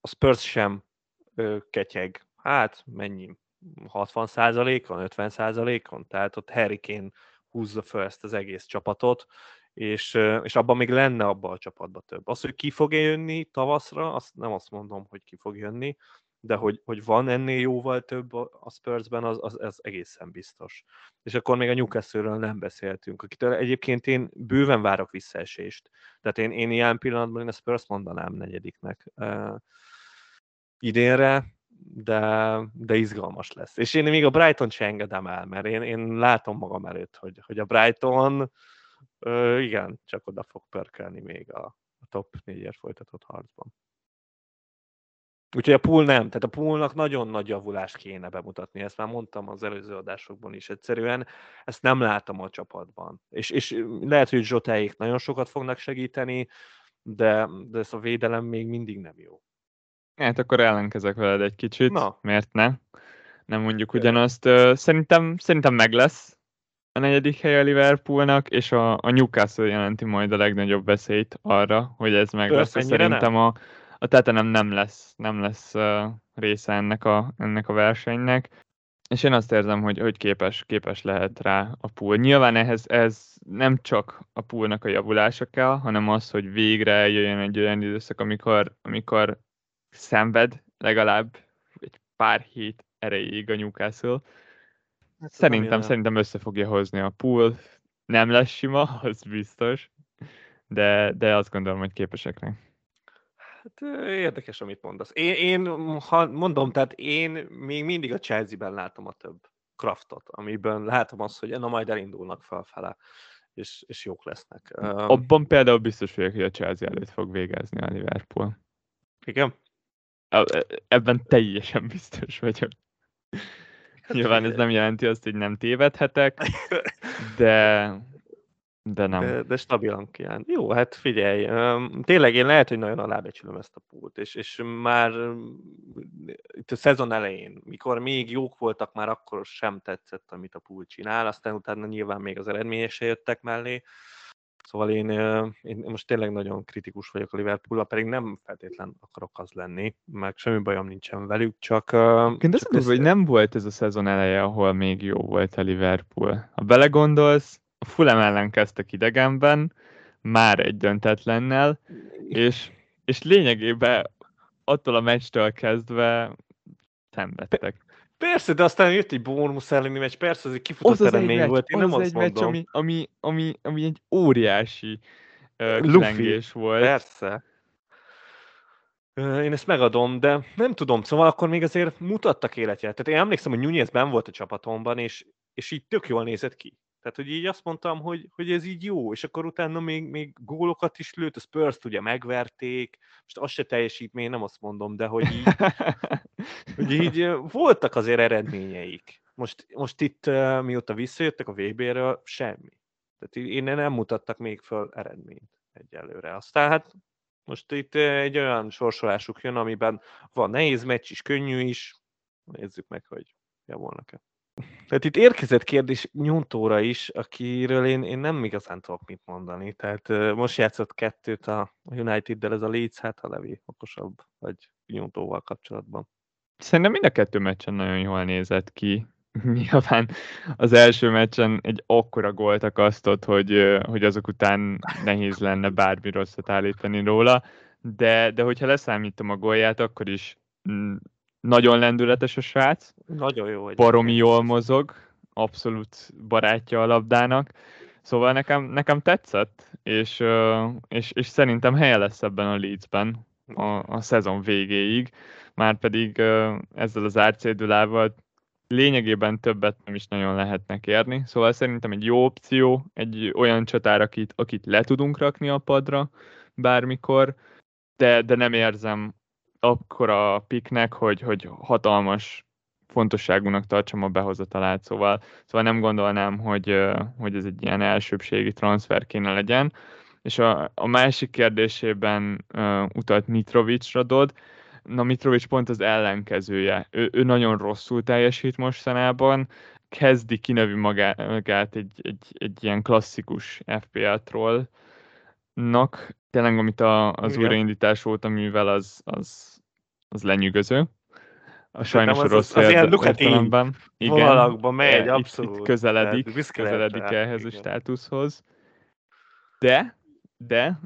a Spurs sem ketyeg. Hát mennyi? 60 százalékon, 50 százalékon? Tehát ott Harry Kane húzza fel ezt az egész csapatot, és, és abban még lenne abban a csapatban több. Az, hogy ki fog jönni tavaszra, azt nem azt mondom, hogy ki fog jönni, de hogy, hogy van ennél jóval több a Spursben, az, az, az egészen biztos. És akkor még a Newcastle-ről nem beszéltünk, akitől egyébként én bőven várok visszaesést. Tehát én, én ilyen pillanatban én a Spurs mondanám negyediknek uh, idénre, de, de izgalmas lesz. És én még a Brighton se engedem el, mert én, én látom magam előtt, hogy, hogy a Brighton uh, igen, csak oda fog pörkelni még a, a top 4 folytatott harcban. Úgyhogy a pool nem, tehát a poolnak nagyon nagy javulást kéne bemutatni, ezt már mondtam az előző adásokban is egyszerűen, ezt nem látom a csapatban. És, és lehet, hogy Zsotáik nagyon sokat fognak segíteni, de, de ez a védelem még mindig nem jó. Hát akkor ellenkezek veled egy kicsit, Na. miért ne? Nem mondjuk ugyanazt. Szerintem, szerintem meg lesz a negyedik hely a Liverpoolnak, és a, a Newcastle jelenti majd a legnagyobb veszélyt arra, hogy ez meg lesz. Szerintem nem? a, a Tottenham nem lesz, nem lesz uh, része ennek a, ennek a versenynek. És én azt érzem, hogy, hogy képes, képes lehet rá a pool. Nyilván ehhez ez nem csak a poolnak a javulása kell, hanem az, hogy végre jöjjön egy olyan időszak, amikor, amikor szenved legalább egy pár hét erejéig a Newcastle. Hát, szerintem, szerintem össze fogja hozni a pool. Nem lesz sima, (laughs) az biztos, de, de azt gondolom, hogy képesek rá. Hát érdekes, amit mondasz. Én, én ha mondom, tehát én még mindig a Chelsea-ben látom a több kraftot, amiben látom azt, hogy na majd elindulnak felfele, és, és jók lesznek. Abban például biztos vagyok, hogy a Chelsea előtt fog végezni a Liverpool. Igen? Ebben teljesen biztos vagyok. Nyilván ez nem jelenti azt, hogy nem tévedhetek, de de nem. De, de stabilan kijön. Jó, hát figyelj, tényleg én lehet, hogy nagyon alábecsülöm ezt a pult, és, és már itt a szezon elején, mikor még jók voltak, már akkor sem tetszett, amit a pult csinál, aztán utána nyilván még az eredmények jöttek mellé. Szóval én, én most tényleg nagyon kritikus vagyok a liverpool pedig nem feltétlen akarok az lenni, meg semmi bajom nincsen velük, csak... Én azt mondom, hogy nem volt ez a szezon eleje, ahol még jó volt a Liverpool. Ha belegondolsz, a Fulham ellen kezdtek idegenben, már egy döntetlennel, és, és lényegében attól a meccstől kezdve szenvedtek. Persze, de aztán jött egy bónusz elleni meccs, persze, ez egy kifutott az eredmény meccs, volt, én az nem az azt egy mondom. Meccs, ami, ami, ami, ami egy óriási uh, Luffy, volt. Persze. Én ezt megadom, de nem tudom, szóval akkor még azért mutattak életjelet. Tehát én emlékszem, hogy Nunez ben volt a csapatomban, és, és így tök jól nézett ki. Tehát, hogy így azt mondtam, hogy, hogy ez így jó, és akkor utána még, még gólokat is lőtt, a Spurs-t ugye megverték, most az se teljesítmény, nem azt mondom, de hogy így, (laughs) hogy így voltak azért eredményeik. Most, most itt, mióta visszajöttek a VB-ről, semmi. Tehát én nem mutattak még föl eredményt egyelőre. Aztán hát most itt egy olyan sorsolásuk jön, amiben van nehéz meccs is, könnyű is. Nézzük meg, hogy javulnak-e. Tehát itt érkezett kérdés Nyújtóra is, akiről én, én nem igazán tudok mit mondani. Tehát most játszott kettőt a United-del, ez a Leeds, hát a Levi okosabb, vagy Nyújtóval kapcsolatban. Szerintem mind a kettő meccsen nagyon jól nézett ki. (laughs) Nyilván az első meccsen egy akkora gólt akasztott, hogy, hogy azok után nehéz lenne bármi rosszat állítani róla, de, de hogyha leszámítom a gólját, akkor is mm, nagyon lendületes a srác. Nagyon jó. Baromi jól mozog, abszolút barátja a labdának. Szóval nekem, nekem tetszett, és, és, és szerintem helye lesz ebben a Leedsben a, a szezon végéig, már pedig ezzel az árcédulával lényegében többet nem is nagyon lehetnek érni, szóval szerintem egy jó opció, egy olyan csatár, akit, akit le tudunk rakni a padra bármikor, de, de nem érzem akkor a piknek, hogy, hogy hatalmas fontosságúnak tartsam a behozatalát, szóval, szóval nem gondolnám, hogy, hogy ez egy ilyen elsőbségi transfer kéne legyen. És a, a másik kérdésében uh, utalt Mitrovicsra Dod, na Mitrovic pont az ellenkezője. Ő, ő nagyon rosszul teljesít mostanában, kezdi kinevű magát egy, egy, egy ilyen klasszikus FPL trollnak, tényleg amit a, az Igen. újraindítás óta művel, az, az, az lenyűgöző. A sajnos az, rossz az, az ilyen értelemben. Igen, megy, abszolút. Itt, itt közeledik, közeledik ehhez igen. a státuszhoz. De, de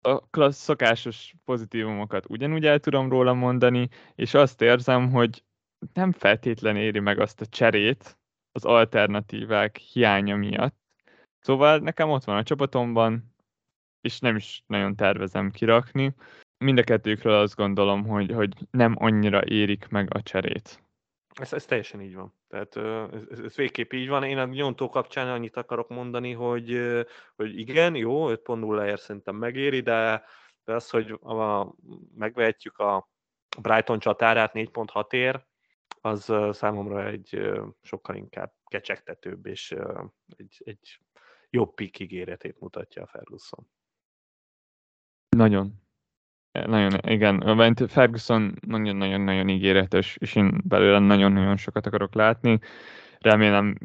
a klassz szokásos pozitívumokat ugyanúgy el tudom róla mondani, és azt érzem, hogy nem feltétlen éri meg azt a cserét az alternatívák hiánya miatt. Szóval nekem ott van a csapatomban, és nem is nagyon tervezem kirakni. Mind a kettőkről azt gondolom, hogy, hogy nem annyira érik meg a cserét. Ez, ez teljesen így van. Tehát ez, ez végképp így van. Én a nyontó kapcsán annyit akarok mondani, hogy, hogy igen, jó, 5.0-ért szerintem megéri, de, de az, hogy a, megvehetjük a Brighton csatárát 4.6 ér, az számomra egy sokkal inkább kecsegtetőbb és egy, egy jobb pik ígéretét mutatja a Ferguson. Nagyon. Nagyon, igen. Ferguson nagyon-nagyon-nagyon ígéretes, és én belőle nagyon-nagyon sokat akarok látni. Remélem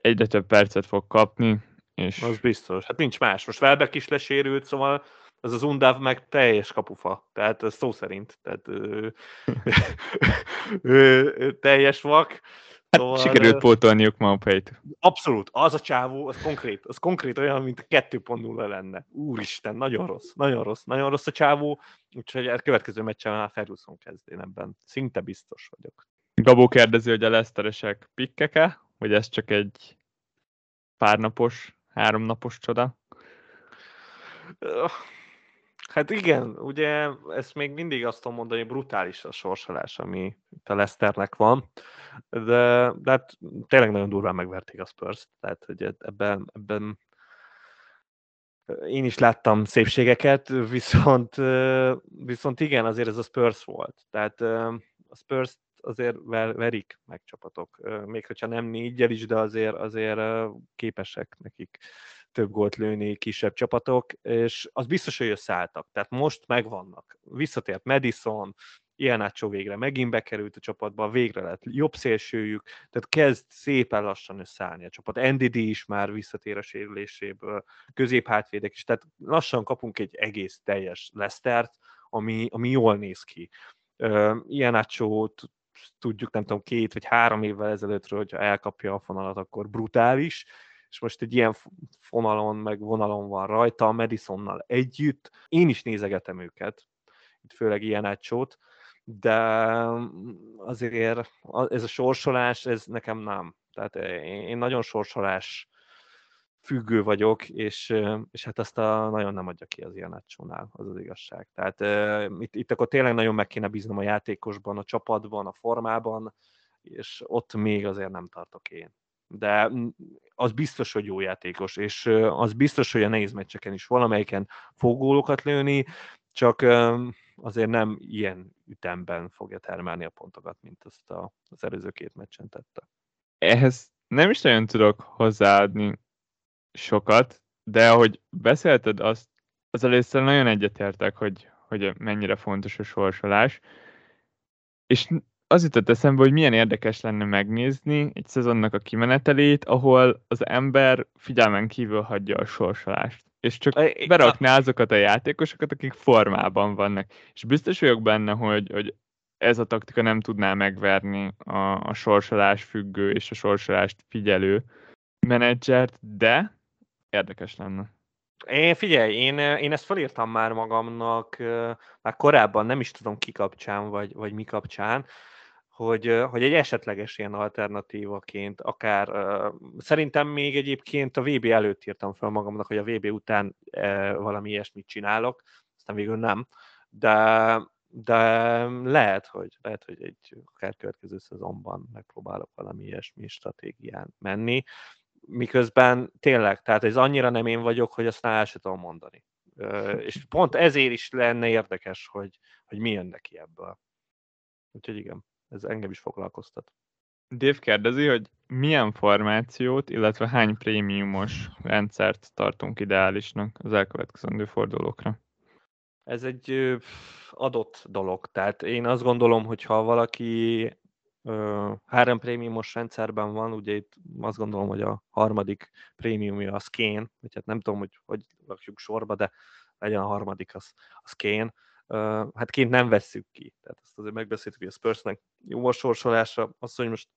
egyre több percet fog kapni. És... Az biztos. Hát nincs más. Most Welbeck is lesérült, szóval az az Undav meg teljes kapufa. Tehát szó szerint. Tehát ö, (laughs) ö, ö, teljes vak. Hát szóval, sikerült pótolniuk Maupayt. Abszolút, az a csávó, az konkrét, az konkrét olyan, mint 2.0 lenne. Úristen, nagyon rossz, nagyon rossz, nagyon rossz a csávó, úgyhogy a következő meccsen már Ferguson kezd, én ebben szinte biztos vagyok. Gabó kérdezi, hogy a Leszteresek pikkeke, vagy ez csak egy párnapos, háromnapos csoda? Hát igen, ugye ezt még mindig azt tudom mondani, hogy brutális a sorsolás, ami a Leicesternek van, de, de hát tényleg nagyon durván megverték a spurs tehát hogy ebben, ebben én is láttam szépségeket, (laughs) viszont, viszont igen, azért ez a Spurs volt. Tehát a Spurs azért ver, verik meg csapatok, még hogyha nem négyel is, de azért, azért képesek nekik több gólt lőni kisebb csapatok, és az biztos, hogy összeálltak. Tehát most megvannak. Visszatért Madison, Iheanacho végre megint bekerült a csapatba, végre lett jobb szélsőjük, tehát kezd szépen lassan összeállni a csapat. NDD is már visszatér a sérüléséből, középhátvédek is, tehát lassan kapunk egy egész teljes Lesztert, ami, ami jól néz ki. Uh, iheanacho tudjuk, nem tudom, két vagy három évvel ezelőttről, hogyha elkapja a fonalat, akkor brutális, és most egy ilyen fonalon, meg vonalon van rajta, a Madisonnal együtt. Én is nézegetem őket, itt főleg ilyen átsót, de azért ez a sorsolás, ez nekem nem. Tehát én nagyon sorsolás függő vagyok, és, és hát ezt a nagyon nem adja ki az ilyen átsónál, az az igazság. Tehát uh, itt, itt akkor tényleg nagyon meg kéne bíznom a játékosban, a csapatban, a formában, és ott még azért nem tartok én de az biztos, hogy jó játékos, és az biztos, hogy a nehéz meccseken is valamelyiken fog gólokat lőni, csak azért nem ilyen ütemben fogja termelni a pontokat, mint azt a, az előző két meccsen tette. Ehhez nem is nagyon tudok hozzáadni sokat, de ahogy beszélted, azt, az először nagyon egyetértek, hogy, hogy mennyire fontos a sorsolás, és az jutott eszembe, hogy milyen érdekes lenne megnézni egy szezonnak a kimenetelét, ahol az ember figyelmen kívül hagyja a sorsolást. És csak berakná azokat a játékosokat, akik formában vannak. És biztos vagyok benne, hogy, hogy ez a taktika nem tudná megverni a, a sorsolás függő és a sorsolást figyelő menedzsert, de érdekes lenne. Én figyelj, én, én ezt felírtam már magamnak, már korábban, nem is tudom ki kapcsán, vagy, vagy mi kapcsán, hogy, hogy egy esetleges ilyen alternatívaként, akár szerintem még egyébként a VB előtt írtam fel magamnak, hogy a VB után valami ilyesmit csinálok, aztán végül nem, de, de lehet, hogy, lehet, hogy egy akár következő szezonban megpróbálok valami ilyesmi stratégián menni, miközben tényleg, tehát ez annyira nem én vagyok, hogy azt el sem tudom mondani. (laughs) És pont ezért is lenne érdekes, hogy, hogy mi jön neki ebből. Úgyhogy igen ez engem is foglalkoztat. Dave kérdezi, hogy milyen formációt, illetve hány prémiumos rendszert tartunk ideálisnak az elkövetkezendő fordulókra? Ez egy adott dolog. Tehát én azt gondolom, hogy ha valaki három prémiumos rendszerben van, ugye itt azt gondolom, hogy a harmadik prémiumja a Skane, vagy hát nem tudom, hogy hogy rakjuk sorba, de legyen a harmadik az, az Kane, hát ként nem vesszük ki. Tehát azt azért megbeszéltük, hogy a Spursnek jó a sorsolása, azt, hogy most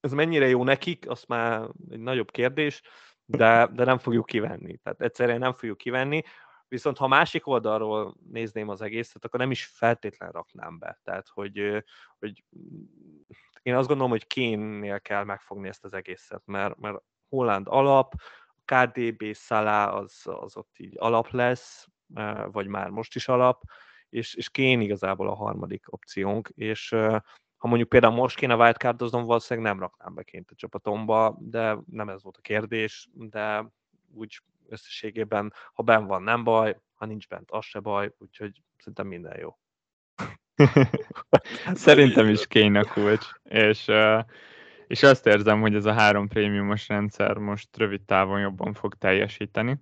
ez mennyire jó nekik, az már egy nagyobb kérdés, de, de nem fogjuk kivenni. Tehát egyszerűen nem fogjuk kivenni, Viszont ha másik oldalról nézném az egészet, akkor nem is feltétlen raknám be. Tehát, hogy, hogy én azt gondolom, hogy kénnél kell megfogni ezt az egészet, mert, mert Holland alap, KDB, Salah az, az ott így alap lesz, vagy már most is alap, és, és Kén igazából a harmadik opciónk, és ha mondjuk például most kéne wildcardoznom, valószínűleg nem raknám be ként a csapatomba, de nem ez volt a kérdés, de úgy összességében, ha ben van, nem baj, ha nincs bent, az se baj, úgyhogy szerintem minden jó. (laughs) Szerintem is kéne a kulcs, és, és azt érzem, hogy ez a három prémiumos rendszer most rövid távon jobban fog teljesíteni.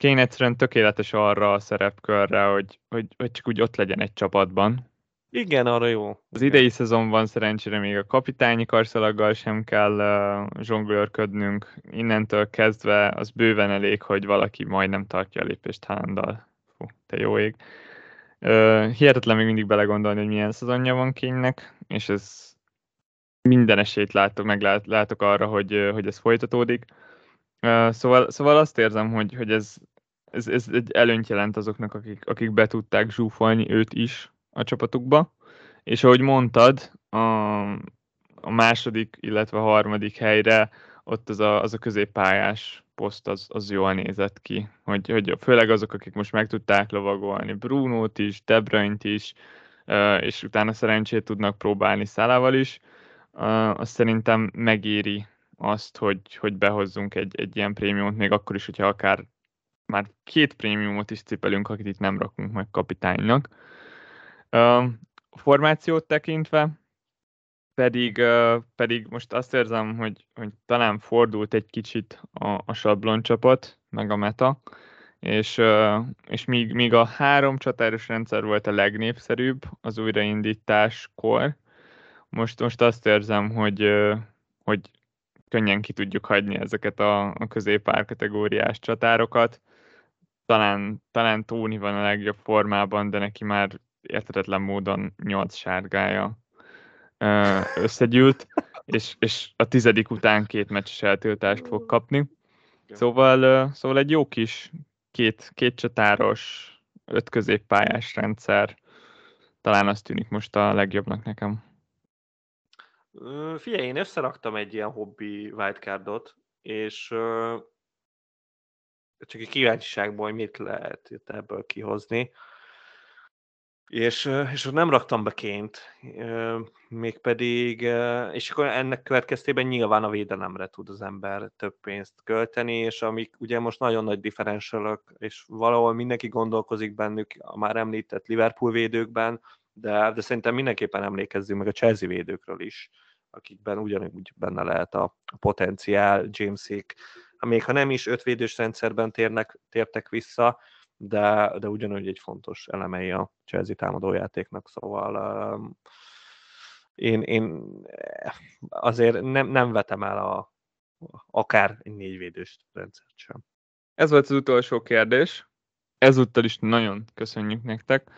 Kén egyszerűen tökéletes arra a szerepkörre, hogy, hogy, hogy csak úgy ott legyen egy csapatban. Igen, arra jó. Az idei szezonban szerencsére még a kapitányi karszalaggal sem kell uh, zsonglőrködnünk. Innentől kezdve az bőven elég, hogy valaki majdnem tartja a lépést Haalandal. Fú, te jó ég. Uh, hihetetlen még mindig belegondolni, hogy milyen szezonja van kénynek, és ez minden esélyt látok, meg lát, látok arra, hogy, hogy ez folytatódik. Uh, szóval, szóval azt érzem, hogy, hogy ez, ez, ez egy előnyt jelent azoknak, akik, akik be tudták zsúfolni őt is a csapatukba, és ahogy mondtad, a, a második, illetve a harmadik helyre ott az a, az a középpályás poszt az, az jól nézett ki, hogy, hogy főleg azok, akik most meg tudták lovagolni, Brunót is, De Bruyne-t is, és utána szerencsét tudnak próbálni Szálával is, azt szerintem megéri azt, hogy, hogy behozzunk egy, egy ilyen prémiumot, még akkor is, hogyha akár már két prémiumot is cipelünk, akit itt nem rakunk meg kapitánynak. A formációt tekintve pedig, pedig most azt érzem, hogy, hogy talán fordult egy kicsit a, a sabloncsapat, meg a meta, és, és míg, míg a három csatáros rendszer volt a legnépszerűbb az újraindításkor, most, most azt érzem, hogy, hogy könnyen ki tudjuk hagyni ezeket a, a középár kategóriás csatárokat. Talán, talán Tóni van a legjobb formában, de neki már értetetlen módon nyolc sárgája összegyűlt, és, és a tizedik után két meccses eltiltást fog kapni. Szóval, szóval egy jó kis két, két csatáros, öt középpályás rendszer, talán az tűnik most a legjobbnak nekem. Figyelj, én összeraktam egy ilyen hobbi wildcardot, és csak egy kíváncsiságból, hogy mit lehet ebből kihozni. És, és nem raktam be ként, mégpedig, és akkor ennek következtében nyilván a védelemre tud az ember több pénzt költeni, és amik ugye most nagyon nagy differentialok, és valahol mindenki gondolkozik bennük a már említett Liverpool védőkben, de, de szerintem mindenképpen emlékezzünk meg a Chelsea védőkről is, akikben ugyanúgy benne lehet a potenciál, Jamesék, még ha nem is ötvédős rendszerben térnek, tértek vissza, de, de ugyanúgy egy fontos elemei a Chelsea támadójátéknak, szóval um, én, én azért nem, nem vetem el a, akár egy négyvédős rendszert sem. Ez volt az utolsó kérdés. Ezúttal is nagyon köszönjük nektek,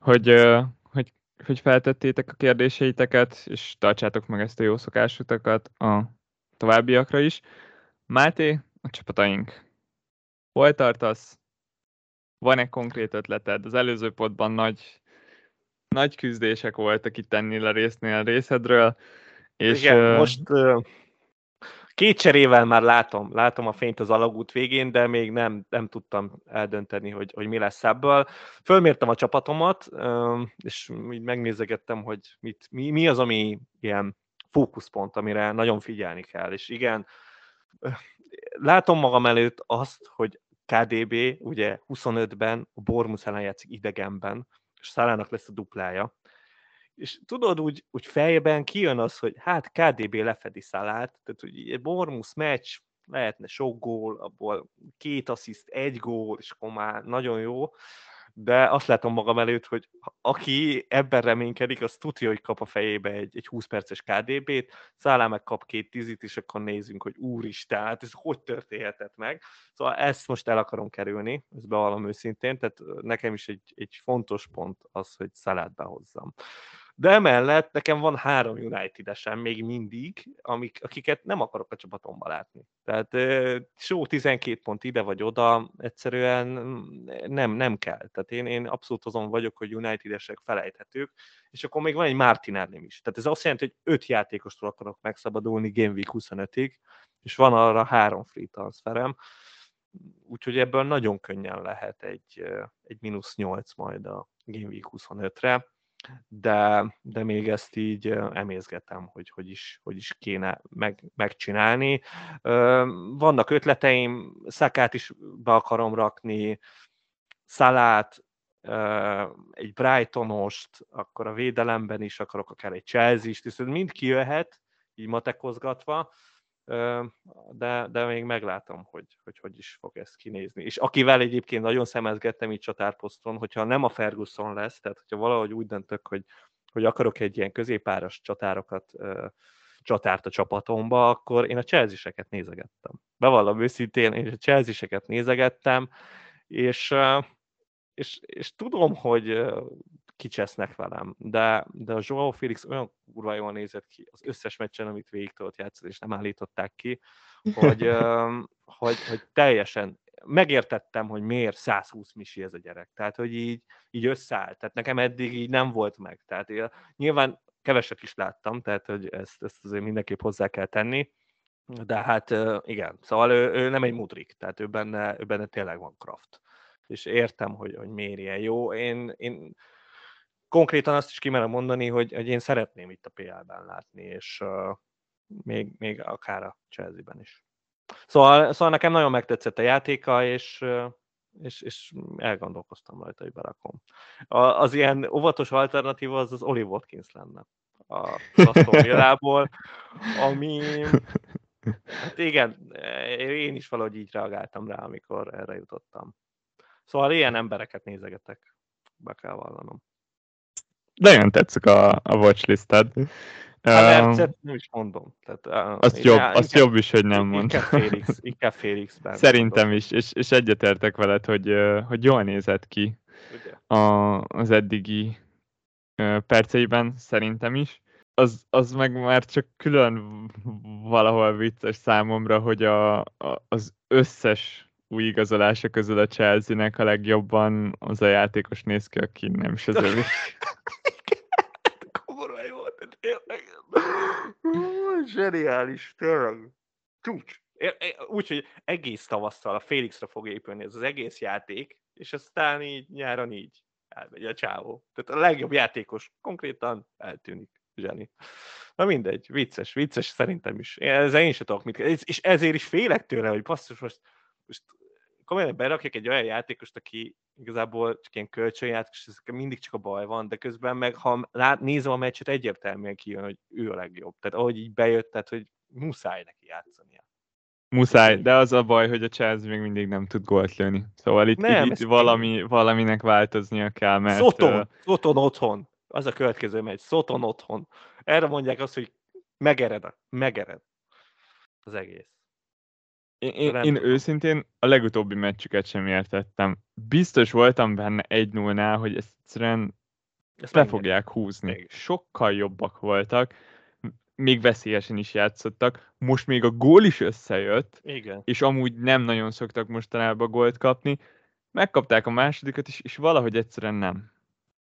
hogy, hogy, hogy feltettétek a kérdéseiteket, és tartsátok meg ezt a jó szokásutakat a továbbiakra is. Máté, a csapataink. Hol tartasz? Van-e konkrét ötleted? Az előző potban nagy, nagy küzdések voltak itt ennél a résznél a részedről. És, Igen, uh... most uh, két cserével már látom, látom a fényt az alagút végén, de még nem, nem tudtam eldönteni, hogy, hogy mi lesz ebből. Fölmértem a csapatomat, uh, és így megnézegettem, hogy mit, mi, mi az, ami ilyen fókuszpont, amire nagyon figyelni kell. És igen, látom magam előtt azt, hogy KDB ugye 25-ben a Bormus ellen játszik idegenben, és Szalának lesz a duplája. És tudod, úgy, úgy fejben kijön az, hogy hát KDB lefedi Szalát, tehát hogy egy Bormus meccs, lehetne sok gól, abból két assziszt, egy gól, és akkor már nagyon jó, de azt látom magam előtt, hogy aki ebben reménykedik, az tudja, hogy kap a fejébe egy, egy 20 perces KDB-t, Szálá meg kap két tízit, és akkor nézzünk, hogy úristen, hát ez hogy történhetett meg. Szóval ezt most el akarom kerülni, ezt bevallom őszintén, tehát nekem is egy, egy fontos pont az, hogy Szalát behozzam. De emellett nekem van három United-esen még mindig, amik, akiket nem akarok a csapatomba látni. Tehát só 12 pont ide vagy oda, egyszerűen nem, nem kell. Tehát én, én abszolút azon vagyok, hogy United-esek felejthetők, és akkor még van egy Martinelli is. Tehát ez azt jelenti, hogy öt játékostól akarok megszabadulni Game Week 25-ig, és van arra három free transferem, úgyhogy ebből nagyon könnyen lehet egy, egy mínusz 8 majd a Game Week 25-re de, de még ezt így emészgetem, hogy hogy is, hogy is kéne meg, megcsinálni. Vannak ötleteim, Szakát is be akarom rakni, Szalát, egy Brightonost, akkor a védelemben is akarok akár egy Chelsea-t, és mind kijöhet, így matekozgatva, de, de még meglátom, hogy, hogy hogy is fog ez kinézni. És akivel egyébként nagyon szemezgettem így csatárposzton, hogyha nem a Ferguson lesz, tehát hogyha valahogy úgy döntök, hogy, hogy akarok egy ilyen középáras csatárokat, csatárt a csapatomba, akkor én a Chelsea-seket nézegettem. Bevallom őszintén, én a Chelsea-seket nézegettem, és, és, és tudom, hogy kicsesznek velem, de, de a Joao Felix olyan kurva jól nézett ki az összes meccsen, amit végig tudott játszani, és nem állították ki, hogy, (laughs) hogy, hogy teljesen megértettem, hogy miért 120 misi ez a gyerek. Tehát, hogy így, így összeállt. Tehát nekem eddig így nem volt meg. Tehát én, nyilván keveset is láttam, tehát hogy ezt, ezt azért mindenképp hozzá kell tenni. De hát igen, szóval ő, ő nem egy mudrik, tehát ő benne, ő benne tényleg van kraft. És értem, hogy, hogy miért ilyen jó. Én, én konkrétan azt is kimerem mondani, hogy, hogy én szeretném itt a PL-ben látni, és uh, még, még akár a Chelsea-ben is. Szóval, szóval nekem nagyon megtetszett a játéka, és, és, és elgondolkoztam rajta, hogy berakom. A, az ilyen óvatos alternatíva az az Oli Watkins lenne a Aston ami hát igen, én is valahogy így reagáltam rá, amikor erre jutottam. Szóval ilyen embereket nézegetek, be kell vallanom. Nagyon tetszik a, a watchlisted. Hát um, nem is mondom. Tehát, uh, azt, jobb, inkább, azt jobb is, hogy nem mond. Inkább Félix, (laughs) inkább Félix Szerintem is, és, és egyetértek veled, hogy, hogy jól nézett ki a, az eddigi perceiben, szerintem is. Az, az meg már csak külön valahol vicces számomra, hogy a, a, az összes új igazolása közül a Chelsea-nek a legjobban az a játékos néz ki, aki nem is (laughs) (laughs) az övé. Zseniális, tényleg. Csúcs. Úgyhogy egész tavasszal a Félixre fog épülni ez az egész játék, és aztán így nyáron így elmegy a csávó. Tehát a legjobb játékos konkrétan eltűnik. Zseni. Na mindegy, vicces, vicces szerintem is. Ezzel én sem tudok mit És ezért is félek tőle, hogy basszus, most, most komolyan berakják egy olyan játékost, aki igazából csak ilyen kölcsönjátékos, ez mindig csak a baj van, de közben meg, ha lát, nézem a meccset, egyértelműen kijön, hogy ő a legjobb. Tehát ahogy így bejött, tehát hogy muszáj neki játszania. Muszáj, de az a baj, hogy a Chelsea még mindig nem tud gólt lőni. Szóval itt, nem, itt valami, valaminek változnia kell, mert... Szoton, uh... Szoton otthon. Az a következő megy. Szoton otthon. Erre mondják azt, hogy megered, megered az egész. Én, én, én őszintén a legutóbbi meccsüket sem értettem. Biztos voltam benne egy 0 hogy ezt egyszerűen ezt le fogják húzni. Sokkal jobbak voltak, még veszélyesen is játszottak. Most még a gól is összejött, Igen. és amúgy nem nagyon szoktak mostanában gólt kapni. Megkapták a másodikat is, és valahogy egyszerűen nem.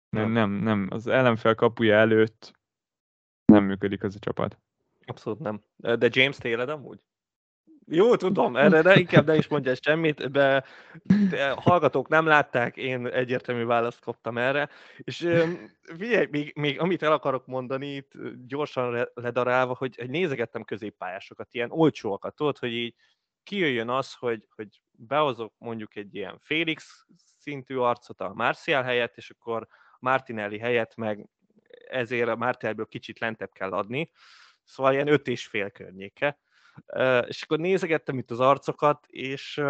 Nem, nem, nem. Az ellenfel kapuja előtt nem működik az a csapat. Abszolút nem. De James Taylor amúgy? Jó, tudom, erre de inkább ne is mondja semmit, de hallgatók nem látták, én egyértelmű választ kaptam erre, és figyelj, még, még amit el akarok mondani, itt gyorsan ledarálva, hogy, hogy nézegettem középpályásokat, ilyen olcsóakat, tudod, hogy így kijöjjön az, hogy, hogy behozok mondjuk egy ilyen Félix szintű arcot a Marcial helyett, és akkor Martinelli helyett meg ezért a Martinelliből kicsit lentebb kell adni, szóval ilyen öt és fél környéke és akkor nézegettem itt az arcokat, és,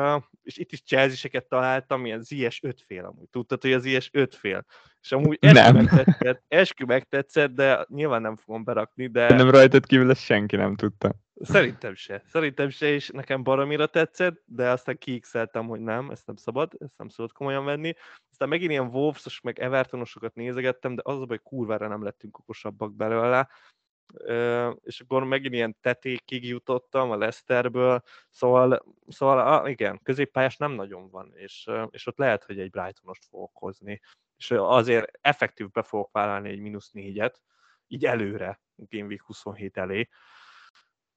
és itt is chelsea találtam, ilyen ZS 5 fél amúgy. Tudtad, hogy az ZS 5 fél? És amúgy eskü megtetszett, eskü megtetszett, de nyilván nem fogom berakni, de... Nem rajtad kívül ezt senki nem tudta. Szerintem se. Szerintem se, és nekem baromira tetszett, de aztán kiixeltem, hogy nem, ezt nem szabad, ezt nem szabad komolyan venni. Aztán megint ilyen Wolves-os, meg Evertonosokat nézegettem, de az a baj, kurvára nem lettünk okosabbak belőle. És akkor megint ilyen tetékig jutottam a Leicesterбől, szóval, szóval igen, középpályás nem nagyon van, és, és ott lehet, hogy egy Brightonost fogok hozni. És azért effektív be fogok vállalni egy mínusz négyet, így előre, Game Week 27 elé,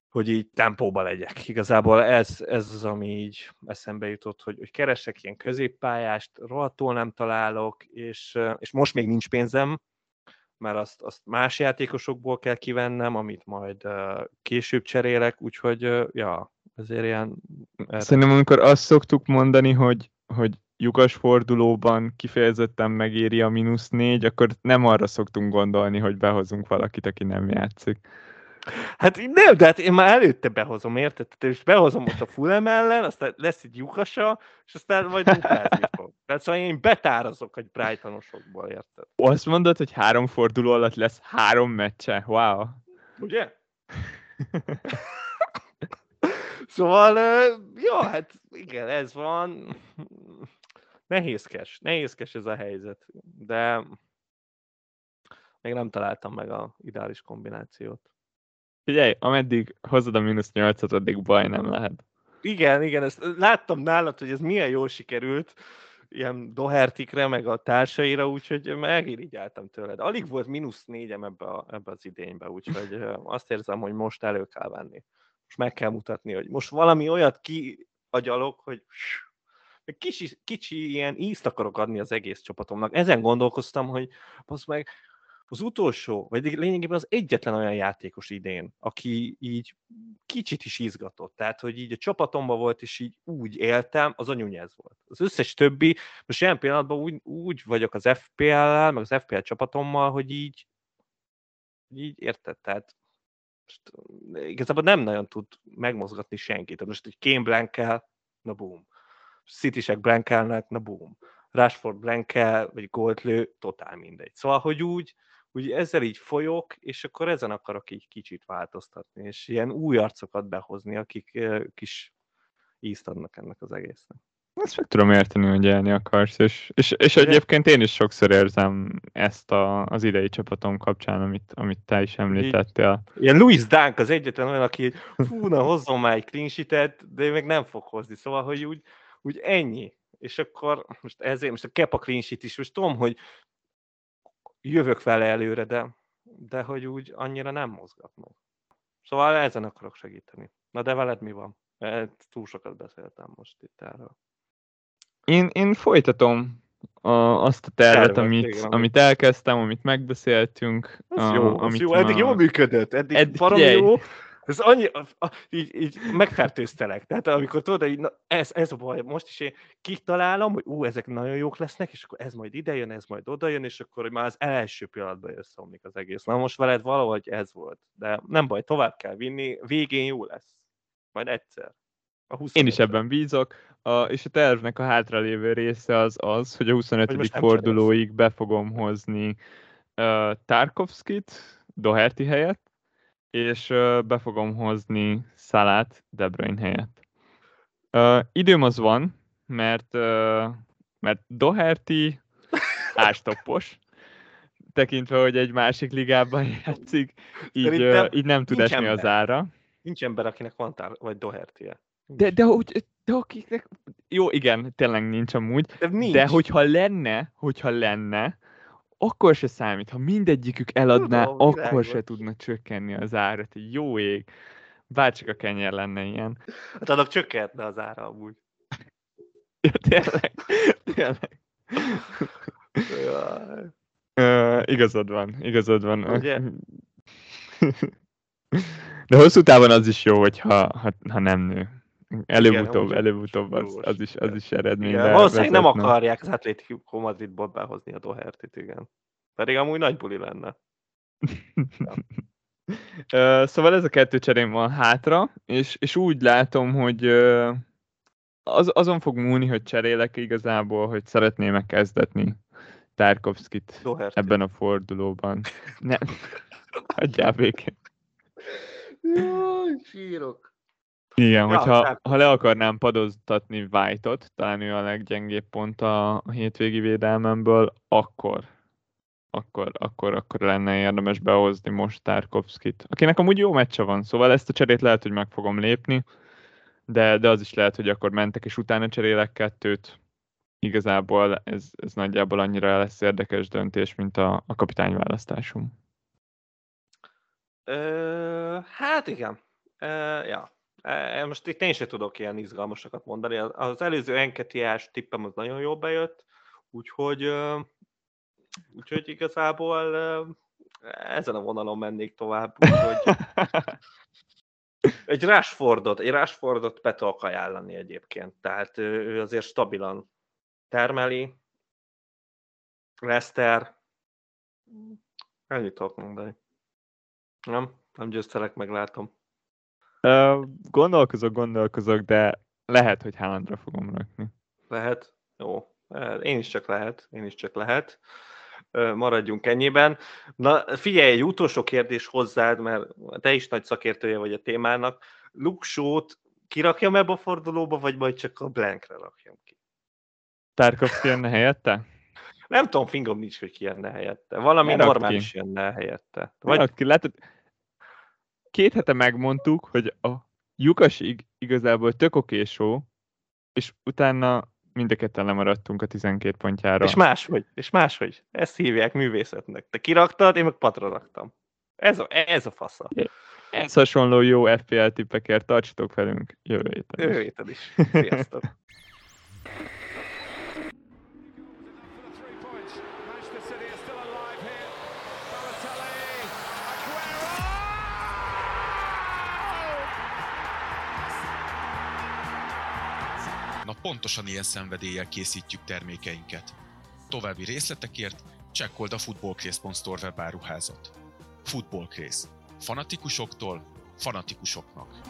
hogy így tempóba legyek. Igazából ez, ez az, ami így eszembe jutott, hogy, hogy keresek ilyen középpályást, rohadtul nem találok, és, és most még nincs pénzem, mert azt, azt más játékosokból kell kivennem, amit majd később cserélek, úgyhogy ja, ezért ilyen... Szerintem amikor azt szoktuk mondani, hogy, hogy lyukas fordulóban kifejezetten megéri a mínusz négy, akkor nem arra szoktunk gondolni, hogy behozunk valakit, aki nem játszik. Hát nem, de hát én már előtte behozom, érted? És behozom most a Fulham ellen, aztán lesz egy lyukasa, és aztán majd duplázni fog. Tehát szóval én betárazok egy Brightonosokból, érted? Azt mondod, hogy három forduló alatt lesz három meccse? Wow. Ugye? szóval, jó, hát igen, ez van. Nehézkes, nehézkes ez a helyzet, de még nem találtam meg a ideális kombinációt. Figyelj, ameddig hozod a mínusz nyolcat, addig baj nem lehet. Igen, igen, ezt láttam nálad, hogy ez milyen jól sikerült, ilyen Dohertikre, meg a társaira, úgyhogy megirigyáltam tőled. Alig volt mínusz négyem ebbe, a, ebbe az idénybe, úgyhogy azt érzem, hogy most elő kell venni. Most meg kell mutatni, hogy most valami olyat kiagyalok, hogy kicsi, kicsi ilyen ízt akarok adni az egész csapatomnak. Ezen gondolkoztam, hogy az meg az utolsó, vagy lényegében az egyetlen olyan játékos idén, aki így kicsit is izgatott. Tehát, hogy így a csapatomban volt, és így úgy éltem, az a Nyújez volt. Az összes többi, most ilyen pillanatban úgy, úgy vagyok az FPL-lel, meg az FPL csapatommal, hogy így, így érted, tehát most igazából nem nagyon tud megmozgatni senkit. Most egy Kane Blankel, na boom. Citysek Blankelnek, na boom. Rashford Blankel, vagy Goldlő, totál mindegy. Szóval, hogy úgy, úgy ezzel így folyok, és akkor ezen akarok így kicsit változtatni, és ilyen új arcokat behozni, akik kis ízt adnak ennek az egésznek. Ezt meg tudom érteni, hogy élni akarsz, és, és, és egyébként én is sokszor érzem ezt a, az idei csapatom kapcsán, amit, amit te is említettél. Ilyen Louis Dunk az egyetlen olyan, aki fú, na hozzon már egy clean de meg nem fog hozni, szóval, hogy úgy, úgy ennyi. És akkor most ezért, most a Kepa clean is, most tudom, hogy jövök vele előre, de, de hogy úgy annyira nem mozgat meg. Szóval ezen akarok segíteni. Na de veled mi van? Túl sokat beszéltem most itt erről. Én, én folytatom a, azt a tervet, Tervet, amit, igen, amit elkezdtem, amit megbeszéltünk. Ez a, jó, amit ez jó. Eddig a... jól működött, eddig, eddig jó, ez annyi, a, a, így, így megfertőztelek. Tehát amikor tudod, hogy na, ez, ez a baj, most is én kitalálom, hogy ú, ezek nagyon jók lesznek, és akkor ez majd ide jön, ez majd oda jön, és akkor már az első pillanatban összeomlik az egész. Na most veled valahogy ez volt. De nem baj, tovább kell vinni, végén jó lesz. Majd egyszer. A én is ebben bízok, a, és a tervnek a hátralévő része az az, hogy a 25. Hogy fordulóig be fogom hozni uh, Tarkovskit Doherty helyett, és be fogom hozni Szalát De Bruyne helyett. Uh, időm az van, mert, uh, mert Doherty (laughs) ástoppos, tekintve, hogy egy másik ligában játszik, így, uh, így nem tud esni ember. az ára. Nincs ember, akinek van tár, vagy doherty -e. De, de, hogy, de akiknek... Jó, igen, tényleg nincs amúgy. De, nincs. de hogyha lenne, hogyha lenne, akkor se számít. Ha mindegyikük eladná, Tudom, akkor világos. se tudna csökkenni az árat. Jó ég. Bárcsak a kenyer lenne ilyen. Hát annak csökkentne az ára amúgy. ja, tényleg. (laughs) tényleg. uh, igazad van, igazad van. Ugye? (laughs) De hosszú távon az is jó, hogyha ha, ha nem nő. Előbb-utóbb, előbb-utóbb az, az, is, az is eredmény. Valószínűleg nem akarják az Atlético Madridból behozni a Doherty-t, igen. Pedig amúgy nagy buli lenne. (laughs) szóval ez a kettő cserém van hátra, és, és úgy látom, hogy az, azon fog múlni, hogy cserélek igazából, hogy szeretném megkezdetni Tarkovskit Doherty. ebben a fordulóban. Nem, (laughs) hagyjál békén. Jaj, sírok. Igen, Ja, hogyha ha le akarnám padoztatni White-ot, talán ő a leggyengébb pont a, a hétvégi védelmemből, akkor, akkor, akkor, akkor lenne érdemes behozni most Tarkovskit, akinek amúgy jó meccse van, szóval ezt a cserét lehet, hogy meg fogom lépni, de, de az is lehet, hogy akkor mentek, és utána cserélek kettőt. Igazából ez, ez nagyjából annyira lesz érdekes döntés, mint a, a kapitányválasztásom. Ö, hát igen. Ö, ja. E, Most itt én sem tudok ilyen izgalmasakat mondani. Az- előző enketiás tippem az nagyon jól bejött, úgyhogy, úgyhogy igazából ezen a vonalon mennék tovább. Úgyhogy (laughs) egy Rashfordot, egy Rashfordot be tudok ajánlani egyébként. Tehát ő azért stabilan termeli. Leszter. Ennyit tudok mondani. Nem? Nem győztelek, meglátom. Gondolkozok, gondolkozok, de lehet, hogy Haalandra fogom rakni. Lehet? Jó. Én is csak lehet. Én is csak lehet. Maradjunk ennyiben. Na, figyelj, egy utolsó kérdés hozzád, mert te is nagy szakértője vagy a témának. Luksót kirakjam ebbe a fordulóba, vagy majd csak a blankre rakjam ki? Tarkovsky jönne helyette? Nem tudom, fingom nincs, hogy ki jönne helyette. Valami normális ki. jönne helyette. Vagy... Aki látod, két hete megmondtuk, hogy a lyukasig igazából tök oké show, és utána mind a ketten lemaradtunk a 12 pontjára. És máshogy, és máshogy. Ezt hívják művészetnek. Te kiraktad, én meg patra raktam. Ez a, ez a fasza. Ez hasonló jó FPL tippekért tartsatok velünk jövő héten. is. Jövő héten is. Sziasztok. (laughs) pontosan ilyen szenvedéllyel készítjük termékeinket. További részletekért csekkold a footballcraze.store webáruházat. Footballcraze. Fanatikusoktól fanatikusoknak.